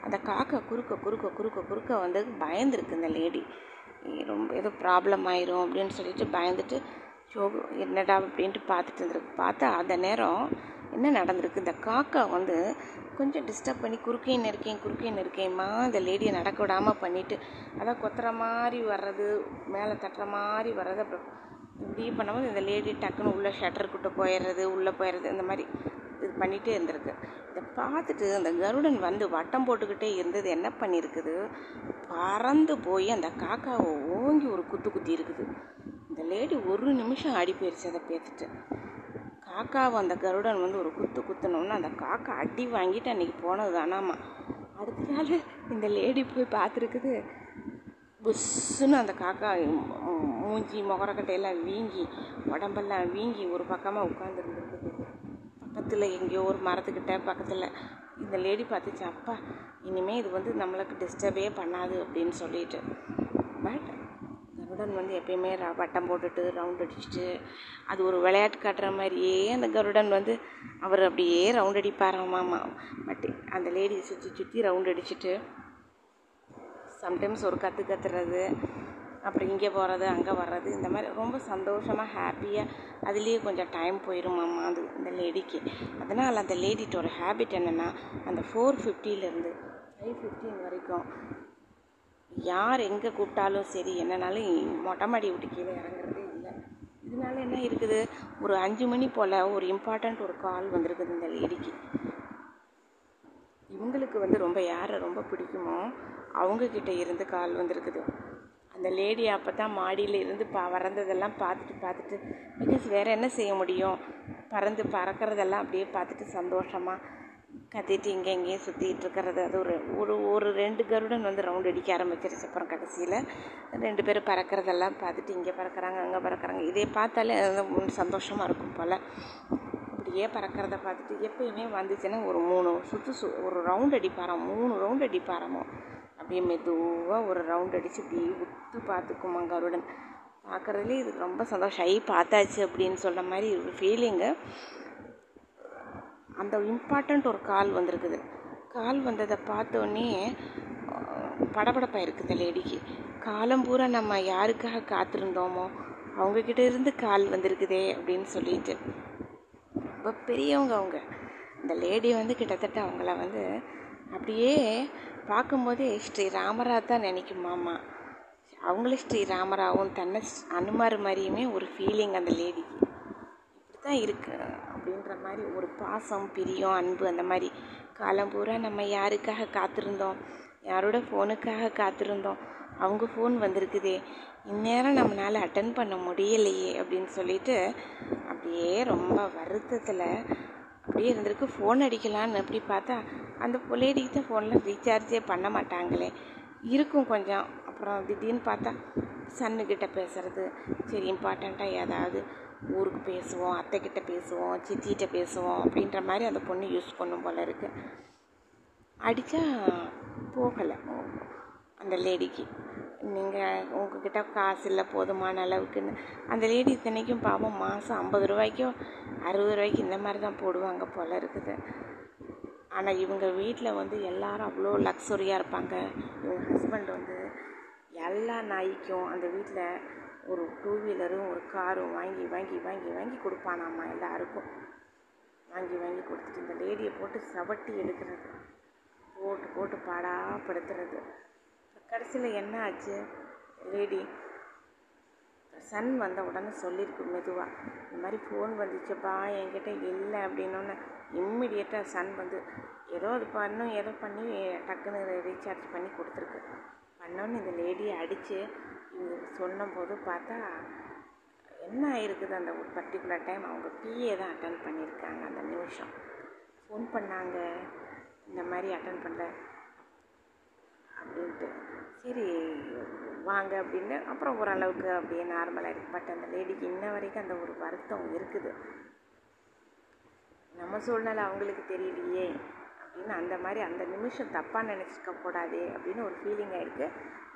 அந்த காக்கை குறுக்க குறுக்க குறுக்க குறுக்க வந்து பயந்துருக்கு இந்த லேடி. ரொம்ப ஏதோ ப்ராப்ளம் ஆயிரும் அப்படின்னு சொல்லிட்டு பயந்துட்டு ஷோ என்னடா அப்படின்ட்டு பார்த்துட்டு இருந்திருக்கு. பார்த்தா அந்த நேரம் என்ன நடந்திருக்கு? இந்த காக்கா வந்து கொஞ்சம் டிஸ்டர்ப் பண்ணி குறுக்கேன்னு நெருக்கேன் குறுக்கேன்னு நெருக்கேம்மா இந்த லேடியை நடக்க விடாமல் பண்ணிவிட்டு அதான் கொத்துற மாதிரி வர்றது மேலே தட்டுற மாதிரி வர்றது அப்புறம் இப்படி பண்ணும்போது இந்த லேடி டக்குன்னு உள்ளே ஷட்டருக்கிட்ட போயிடுறது உள்ளே போயிடுறது இந்த மாதிரி இது பண்ணிகிட்டே இருந்திருக்கு. இதை பார்த்துட்டு அந்த கருடன் வந்து வட்டம் போட்டுக்கிட்டே இருந்தது. என்ன பண்ணியிருக்குது பறந்து போய் அந்த காக்காவை ஓங்கி ஒரு குத்து குத்தி இருக்குது. இந்த லேடி ஒரு நிமிஷம் ஆடி போயிடுச்சு அதை பேத்துட்டு. காக்காவை அந்த கருடன் வந்து ஒரு குத்து குத்தணும்னு அந்த காக்கா அடி வாங்கிட்டு அன்றைக்கி போனது தானாமா அடுத்த நாள் இந்த லேடி போய் பார்த்துருக்குது. புஷ்ஷுன்னு அந்த காக்கா மூஞ்சி முகரக்கட்டையெல்லாம் வீங்கி உடம்பெல்லாம் வீங்கி ஒரு பக்கமாக உட்காந்துருந்துருக்குது பக்கத்தில் எங்கேயோ ஒரு மரத்துக்கிட்ட பக்கத்தில். இந்த லேடி பார்த்துச்சு அப்பா இனிமேல் இது வந்து நம்மளுக்கு டிஸ்டர்பே பண்ணாது அப்படின்னு சொல்லிட்டு. பட் கருடன் வந்து எப்பயுமே வட்டம் போட்டுட்டு ரவுண்ட் அடிச்சுட்டு அது ஒரு விளையாட்டு காட்டுற மாதிரியே அந்த கருடன் வந்து அவர் அப்படியே ரவுண்ட் அடிப்பாராமாமா பட் அந்த லேடியை சுற்றி சுற்றி ரவுண்ட் அடிச்சுட்டு சம்டைம்ஸ் ஒரு கற்று கத்துறது அப்புறம் இங்கே போகிறது அங்கே வர்றது இந்த மாதிரி ரொம்ப சந்தோஷமாக ஹாப்பியாக அதுலேயே கொஞ்சம் டைம் போயிடுமாம்மா அது இந்த லேடிக்கு அதனால் அந்த லேடிட்ட ஒரு ஹேபிட் என்னென்னா அந்த ஃபோர் ஃபிஃப்டிலேருந்து ஃபைவ் ஃபிஃப்டின் வரைக்கும் யார் எங்கே கூப்பிட்டாலும் சரி என்னன்னாலும் மொட்டை மாடி விட்டு கீழே இறங்குறதே இல்லை. இதனால என்ன இருக்குது? ஒரு அஞ்சு மணி போல் ஒரு இம்பார்ட்டண்ட் ஒரு கால் வந்திருக்குது இந்த லேடிக்கு இவங்களுக்கு வந்து ரொம்ப யாரை ரொம்ப பிடிக்குமோ அவங்கக்கிட்ட இருந்து கால் வந்திருக்குது. அந்த லேடி அப்போ தான் மாடியில் இருந்து பா பறந்ததெல்லாம் பார்த்துட்டு பார்த்துட்டு பிகாஸ் வேறு என்ன செய்ய முடியும்? பறந்து பறக்கிறதெல்லாம் அப்படியே பார்த்துட்டு சந்தோஷமாக கத்திட்டு இங்கே இங்கேயும் சுற்றிட்டு இருக்கிறது. அது ஒரு ஒரு ஒரு ரெண்டு கருடன் வந்து ரவுண்ட் அடிக்க ஆரம்பிச்சிருச்சு அப்புறம் கடைசியில். ரெண்டு பேரும் பறக்கிறதெல்லாம் பார்த்துட்டு இங்கே பறக்கிறாங்க அங்கே பறக்கிறாங்க. இதே பார்த்தாலே சந்தோஷமாக இருக்கும் போல். அப்படியே பறக்கிறத பார்த்துட்டு எப்பயுமே வந்துச்சுன்னா ஒரு மூணு சுற்று சு ஒரு ரவுண்ட் அடிப்பாராம் மூணு ரவுண்ட் அடிப்பாராமோ? அப்படியே மெதுவாக ஒரு ரவுண்ட் அடித்து இப்படி உத்து பார்த்துக்குமா கருடன். பார்க்குறதுலேயே இது ரொம்ப சந்தோஷம். ஐ பார்த்தாச்சு அப்படின்னு சொல்கிற மாதிரி ஒரு ஃபீலிங்கு அந்த இம்பார்ட்டண்ட் ஒரு கால் வந்திருக்குது. கால் வந்ததை பார்த்தோன்னே படபடப்பாக இருக்குது இந்த லேடிக்கு காலம் பூரா நம்ம யாருக்காக காத்திருந்தோமோ அவங்கக்கிட்ட இருந்து கால் வந்திருக்குதே அப்படின்னு சொல்லிட்டு. ரொம்ப பெரியவங்க அவங்க. இந்த லேடி வந்து கிட்டத்தட்ட அவங்கள வந்து அப்படியே பார்க்கும்போதே ஸ்ரீ ராமரா தான் நினைக்கும் மாமா. ஸ்ரீ ராமராவும் தன்னை அனுமார் மாதிரியுமே ஒரு ஃபீலிங் அந்த லேடிக்கு இப்படி தான் இருக்கு. அப்படின்ற மாதிரி ஒரு பாசம் பிரியம் அன்பு அந்த மாதிரி காலம் பூரா நம்ம யாருக்காக காத்திருந்தோம்? யாரோட ஃபோனுக்காக காத்திருந்தோம்? அவங்க ஃபோன் வந்திருக்குதே. இந்நேரம் நம்மளால் அட்டன் பண்ண முடியலையே அப்படின்னு சொல்லிட்டு அப்படியே ரொம்ப வருத்தத்தில் அப்படியே இருந்திருக்கு. ஃபோன் அடிக்கலான்னு அப்படி பார்த்தா அந்த லேடிக்கு தான் ஃபோனில் ரீசார்ஜே பண்ண மாட்டாங்களே. இருக்கும் கொஞ்சம். அப்புறம் திடீர்னு பார்த்தா சன்னுக்கிட்ட பேசுகிறது சரி இம்பார்ட்டண்ட்டாக ஏதாவது ஊருக்கு பேசுவோம் அத்தைக்கிட்ட பேசுவோம் சித்திகிட்ட பேசுவோம் அப்படின்ற மாதிரி அந்த பொண்ணு யூஸ் பண்ணும் போல் இருக்குது அடித்தா போகலை. அந்த லேடிக்கு. நீங்கள் உங்ககிட்ட காசு இல்லை போதுமான அளவுக்குன்னு. அந்த லேடி இத்தனைக்கும் பாவம் மாதம் ஐம்பது ரூபாய்க்கும் அறுபது ரூபாய்க்கு இந்த மாதிரி தான் போடுவாங்க போல் இருக்குது. ஆனால் இவங்க வீட்டில் வந்து எல்லாரும் அவ்வளோ லக்ஸுரியாக இருப்பாங்க. இவங்க ஹஸ்பண்ட் வந்து எல்லா நாய்க்கும் அந்த வீட்டில் ஒரு டூ வீலரும் ஒரு காரும் வாங்கி வாங்கி வாங்கி வாங்கி கொடுப்பானாம்மா எல்லாருக்கும்? வாங்கி வாங்கி கொடுத்துட்டு இந்த லேடியை போட்டு சவட்டி எடுக்கிறது. போட்டு போட்டு பாடாப்படுத்துறது. கடைசியில் என்ன ஆச்சு? லேடி சன் வந்த உடனே சொல்லியிருக்கு மெதுவாக இந்த மாதிரி ஃபோன் வந்துச்சுப்பா என்கிட்ட இல்லை அப்படின்னோன்ன இம்மிடியட்டாக சன் வந்து ஏதோ அது பண்ணும் ஏதோ பண்ணி டக்குன்னு ரீசார்ஜ் பண்ணி கொடுத்துருக்கு. பண்ணோன்னு இந்த லேடியை அடித்து சொன்னபோது பார்த்தா என்ன ஆயிருக்குது அந்த ஒரு பர்டிகுலர் டைம் அவங்க பிஏ தான் அட்டன் பண்ணியிருக்காங்க அந்த நிமிஷம். ஃபோன் பண்ணாங்க இந்த மாதிரி அட்டன் பண்ணல அப்படின்ட்டு. சரி வாங்க அப்படின்னு அப்புறம் ஓரளவுக்கு அப்படியே நார்மலாக இருக்குது பட் அந்த லேடிக்கு இன்ன வரைக்கும் அந்த ஒரு வருத்தம் இருக்குது. நம்ம சூழ்நிலை அவங்களுக்கு தெரியலையே அப்படின்னு அந்த மாதிரி அந்த நிமிஷம் தப்பாக நினச்சிக்க கூடாதே அப்படின்னு ஒரு ஃபீலிங் ஆகிருக்கு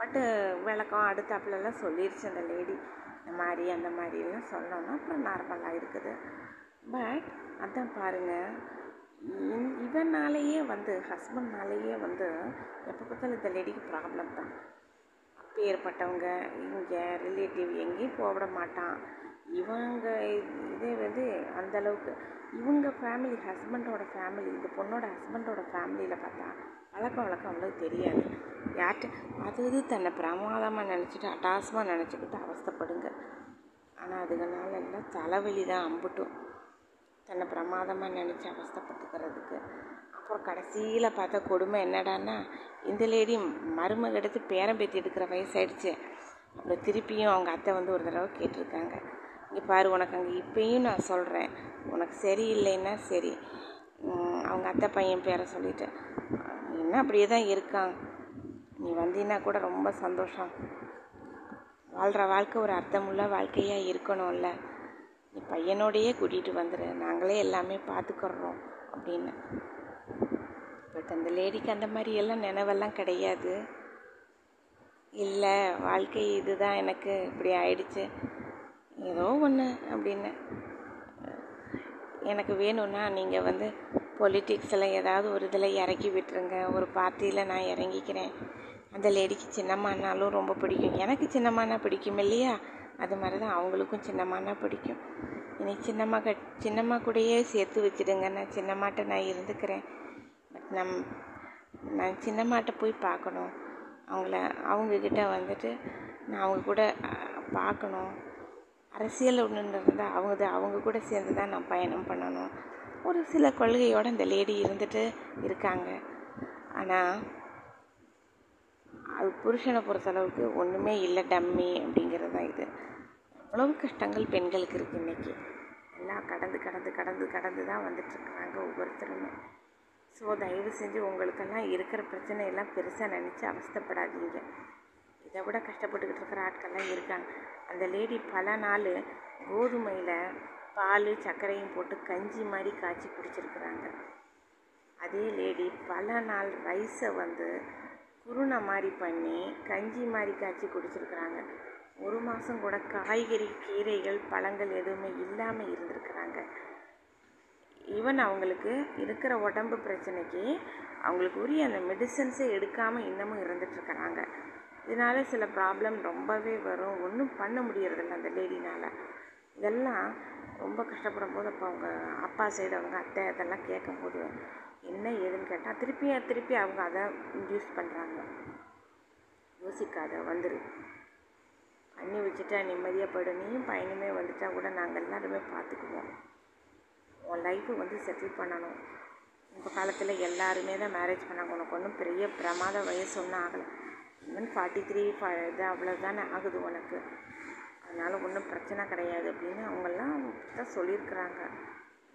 பட்டு விளக்கம் அடுத்தாப்புலலாம் சொல்லிடுச்சு அந்த லேடி இந்த மாதிரி அந்த மாதிரிலாம் சொன்னோன்னா அப்புறம் நார்மலாக இருக்குது. பட் அதான் பாருங்கள் இவனாலேயே வந்து ஹஸ்பண்ட்னாலேயே வந்து எப்போ பார்த்தாலும் இந்த லேடிக்கு ப்ராப்ளம் தான். அப்பேற்பட்டவங்க இங்கே ரிலேட்டிவ் எங்கேயும் போவிட மாட்டான். இவங்க இதே வந்து அந்தளவுக்கு இவங்க ஃபேமிலி ஹஸ்பண்டோட ஃபேமிலி இந்த பொண்ணோட ஹஸ்பண்டோட ஃபேமிலியில் பார்த்தா பழக்க வழக்கம் அவ்வளோ தெரியாது. யார்கிட்ட அது இது தன்னை பிரமாதமாக நினச்சிட்டு அட்டாசமாக நினச்சிக்கிட்டு அவஸ்தப்படுங்க. ஆனால் அதுகனால எல்லாம் தலைவலி தான் அம்புட்டும். தன்னை பிரமாதமாக நினச்சி அவஸ்தப்பட்டுக்கிறதுக்கு. அப்புறம் கடைசியில் பார்த்தா கொடுமை என்னடான்னா இந்த லேடி மருமக எடுத்து பேரம் பேத்தி எடுக்கிற வயசாயிடுச்சு. அப்புறம் திருப்பியும் அவங்க அத்தை வந்து ஒரு தடவை கேட்டிருக்காங்க. இங்கே பாரு உனக்கு அங்கே இப்பயும் நான் சொல்கிறேன் உனக்கு சரியில்லைன்னா சரி. அவங்க அத்தை பையன் பேரை சொல்லிட்டு. என்ன அப்படியே தான் இருக்கான். நீ வந்தீன்னா கூட ரொம்ப சந்தோஷம். வாழ்கிற வாழ்க்கை ஒரு அர்த்தமுள்ள வாழ்க்கையாக இருக்கணும்ல. நீ பையனோடையே கூட்டிகிட்டு வந்துடு நாங்களே எல்லாமே பார்த்துக்கிறோம் அப்படின்னு. பட் அந்த லேடிக்கு அந்த மாதிரி எல்லாம் நினைவெல்லாம் கிடையாது. இல்லை வாழ்க்கை இதுதான் எனக்கு இப்படி ஆயிடுச்சு. ஏதோ ஒன்று அப்படின்னு. எனக்கு வேணும்னா நீங்கள் வந்து பொலிட்டிக்ஸில் ஏதாவது ஒரு இதில் இறக்கி விட்டுருங்க. ஒரு பார்ட்டியில் நான் இறங்கிக்கிறேன். அந்த லேடிக்கு சின்னம்மானாலும் ரொம்ப பிடிக்கும். எனக்கு சின்னம்மானா பிடிக்கும் இல்லையா? அது மாதிரி தான் அவங்களுக்கும் சின்னம்மானா பிடிக்கும். இனி சின்னம்மா க சின்னம்மா கூடயே சேர்த்து வச்சுடுங்க. நான் சின்னம்மாட்ட நான் இருந்துக்கிறேன். பட் நம் நான் சின்னம்மாட்ட போய் பார்க்கணும். அவங்கள அவங்கக்கிட்ட வந்துட்டு நான் அவங்க கூட பார்க்கணும். அரசியல் ஒன்று இருந்தால் அவங்க அவங்க கூட சேர்ந்து தான் நான் பயணம் பண்ணணும். ஒரு சில கொள்கையோடு இந்த லேடி இருந்துட்டு இருக்காங்க. ஆனால் அது புருஷனை பொறுத்தளவுக்கு ஒன்றுமே இல்லை டம்மி அப்படிங்கிறது தான் இது. அவ்வளவு கஷ்டங்கள் பெண்களுக்கு இருக்குது இன்றைக்கி எல்லாம் கடந்து கடந்து கடந்து கடந்து தான் வந்துட்டுருக்குறாங்க ஒவ்வொருத்தருமே. ஸோ தயவு செஞ்சு உங்களுக்கெல்லாம் இருக்கிற பிரச்சனையெல்லாம் பெருசாக நினச்சி அவஸ்தப்படாதீங்க. இதை விட கஷ்டப்பட்டுக்கிட்டு இருக்கிற ஆட்கள்லாம் இருக்காங்க. அந்த லேடி பல நாள் கோதுமையில் பால் சர்க்கரையும் போட்டு கஞ்சி மாதிரி காய்ச்சி குடிச்சிருக்கிறாங்க. அதே லேடி பல நாள் ரைஸை வந்து குருணை மாதிரி பண்ணி கஞ்சி மாதிரி காய்ச்சி குடிச்சிருக்கிறாங்க. ஒரு மாதம் கூட காய்கறி கீரைகள் பழங்கள் எதுவுமே இல்லாமல் இருந்திருக்கிறாங்க. ஈவன் அவங்களுக்கு இருக்கிற உடம்பு பிரச்சனைக்கு அவங்களுக்கு உரிய அந்த மெடிசன்ஸே எடுக்காமல் இன்னமும் இருந்துகிட்ருக்கறாங்க இதனால் சில ப்ராப்ளம் ரொம்பவே வரும். ஒன்றும் பண்ண முடியறதில்ல அந்த லேடினால் இதெல்லாம் ரொம்ப கஷ்டப்படும் போது அப்போ அவங்க அப்பா சைடு அவங்க அத்தை இதெல்லாம் கேட்கும்போது என்ன ஏதுன்னு கேட்டால் திருப்பி திருப்பி அவங்க அதை இன்டியூஸ் பண்ணுறாங்க யோசிக்காத வந்துரு. பண்ணி வச்சுட்டா நிம்மதியாக போய்டும் நீயும் பையனுமே வந்துட்டா கூட நாங்கள் எல்லாருமே பார்த்துக்குவோம் உன் லைஃப்பை வந்து செட்டில் பண்ணணும். இப்போ காலத்தில் எல்லாருமே தான் மேரேஜ் பண்ணாங்க. உனக்கு ஒன்றும் பெரிய பிரமாத வயசு ஒன்றும் ஆகலை. ஈவன் ஃபார்ட்டி த்ரீ ஃபா இது அவ்வளோ தானே ஆகுது உனக்கு. அதனால் ஒன்றும் பிரச்சனை கிடையாது அப்படின்னு அவங்கெல்லாம் தான் சொல்லியிருக்கிறாங்க.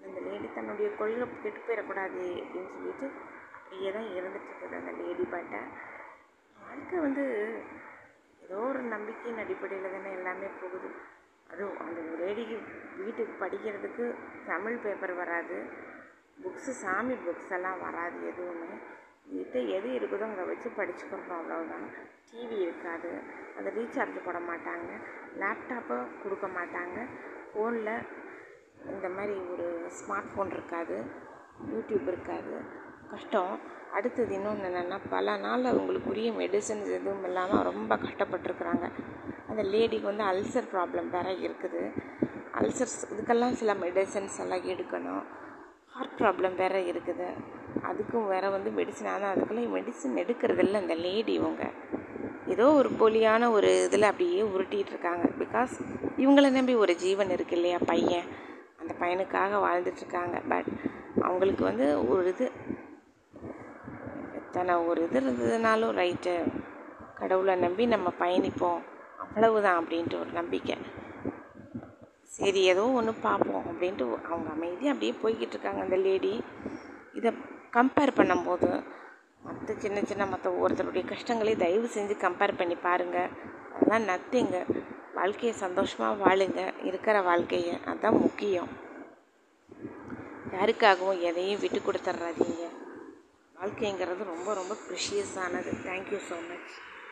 இந்த லேடி தன்னுடைய கொள்கை கெட்டு போயிடக்கூடாது அப்படின்னு சொல்லிட்டு அப்படியே தான் இருந்துட்டுருக்குது அந்த லேடி பாட்டை. வாழ்க்கை வந்து ஏதோ ஒரு நம்பிக்கையின் அடிப்படையில் தானே எல்லாமே போகுது. அதுவும் அந்த லேடிக்கு வீட்டுக்கு படிக்கிறதுக்கு தமிழ் பேப்பர் வராது. புக்ஸு சாமி புக்ஸ் எல்லாம் வராது எதுவுமே. கிட்டே எது இருக்குதோ அங்கே வச்சு படிச்சுக்கிறோம் அவ்வளோதான் டிவி இருக்காது. அதை ரீசார்ஜ் போட மாட்டாங்க. லேப்டாப்பை கொடுக்க மாட்டாங்க. ஃபோனில் இந்த மாதிரி ஒரு ஸ்மார்ட் ஃபோன் இருக்காது. யூடியூப் இருக்காது. கஷ்டம். அடுத்தது இன்னொன்று என்னென்னா பல நாள் அவங்களுக்கு உரிய மெடிசன்ஸ் எதுவும் இல்லாமல் ரொம்ப கஷ்டப்பட்டுருக்குறாங்க. அந்த லேடிக்கு வந்து அல்சர் ப்ராப்ளம் வேறு இருக்குது. அல்சர்ஸ் இதுக்கெல்லாம் சில மெடிசன்ஸ் எல்லாம் எடுக்கணும். ஹார்ட் ப்ராப்ளம் வேறு இருக்குது. அதுக்கும் வேறு வந்து மெடிசன் ஆனால் அதுக்குள்ள மெடிசன் எடுக்கிறதில்ல அந்த லேடி இவங்க. ஏதோ ஒரு போலியான ஒரு இதில் அப்படியே உருட்டிகிட்டு இருக்காங்க. பிகாஸ் இவங்களை நம்பி ஒரு ஜீவன் இருக்கு இல்லையா பையன். அந்த பையனுக்காக வாழ்ந்துட்டுருக்காங்க பட் அவங்களுக்கு வந்து ஒரு இது எத்தனை ஒரு இது இருந்ததுனாலும் ரைட்டு கடவுளை நம்பி நம்ம பயணிப்போம். அவ்வளவுதான் அப்படின்ட்டு ஒரு நம்பிக்கை. சரி ஏதோ ஒன்று பார்ப்போம் அப்படின்ட்டு அவங்க அமைதியாக அப்படியே போய்கிட்டு இருக்காங்க அந்த லேடி இதை கம்பேர் பண்ணும்போது மற்ற சின்ன சின்ன மற்ற ஒருத்தருடைய கஷ்டங்களை தயவு செஞ்சு கம்பேர் பண்ணி பாருங்கள் அதெல்லாம் நத்திங்க. வாழ்க்கையை சந்தோஷமாக வாழுங்க. இருக்கிற வாழ்க்கையை. அதுதான் முக்கியம். யாருக்காகவும் எதையும் விட்டு கொடுத்துட்றாதீங்க வாழ்க்கைங்கிறது ரொம்ப ரொம்ப ப்ரிஷியஸானது தேங்க்யூ ஸோ மச்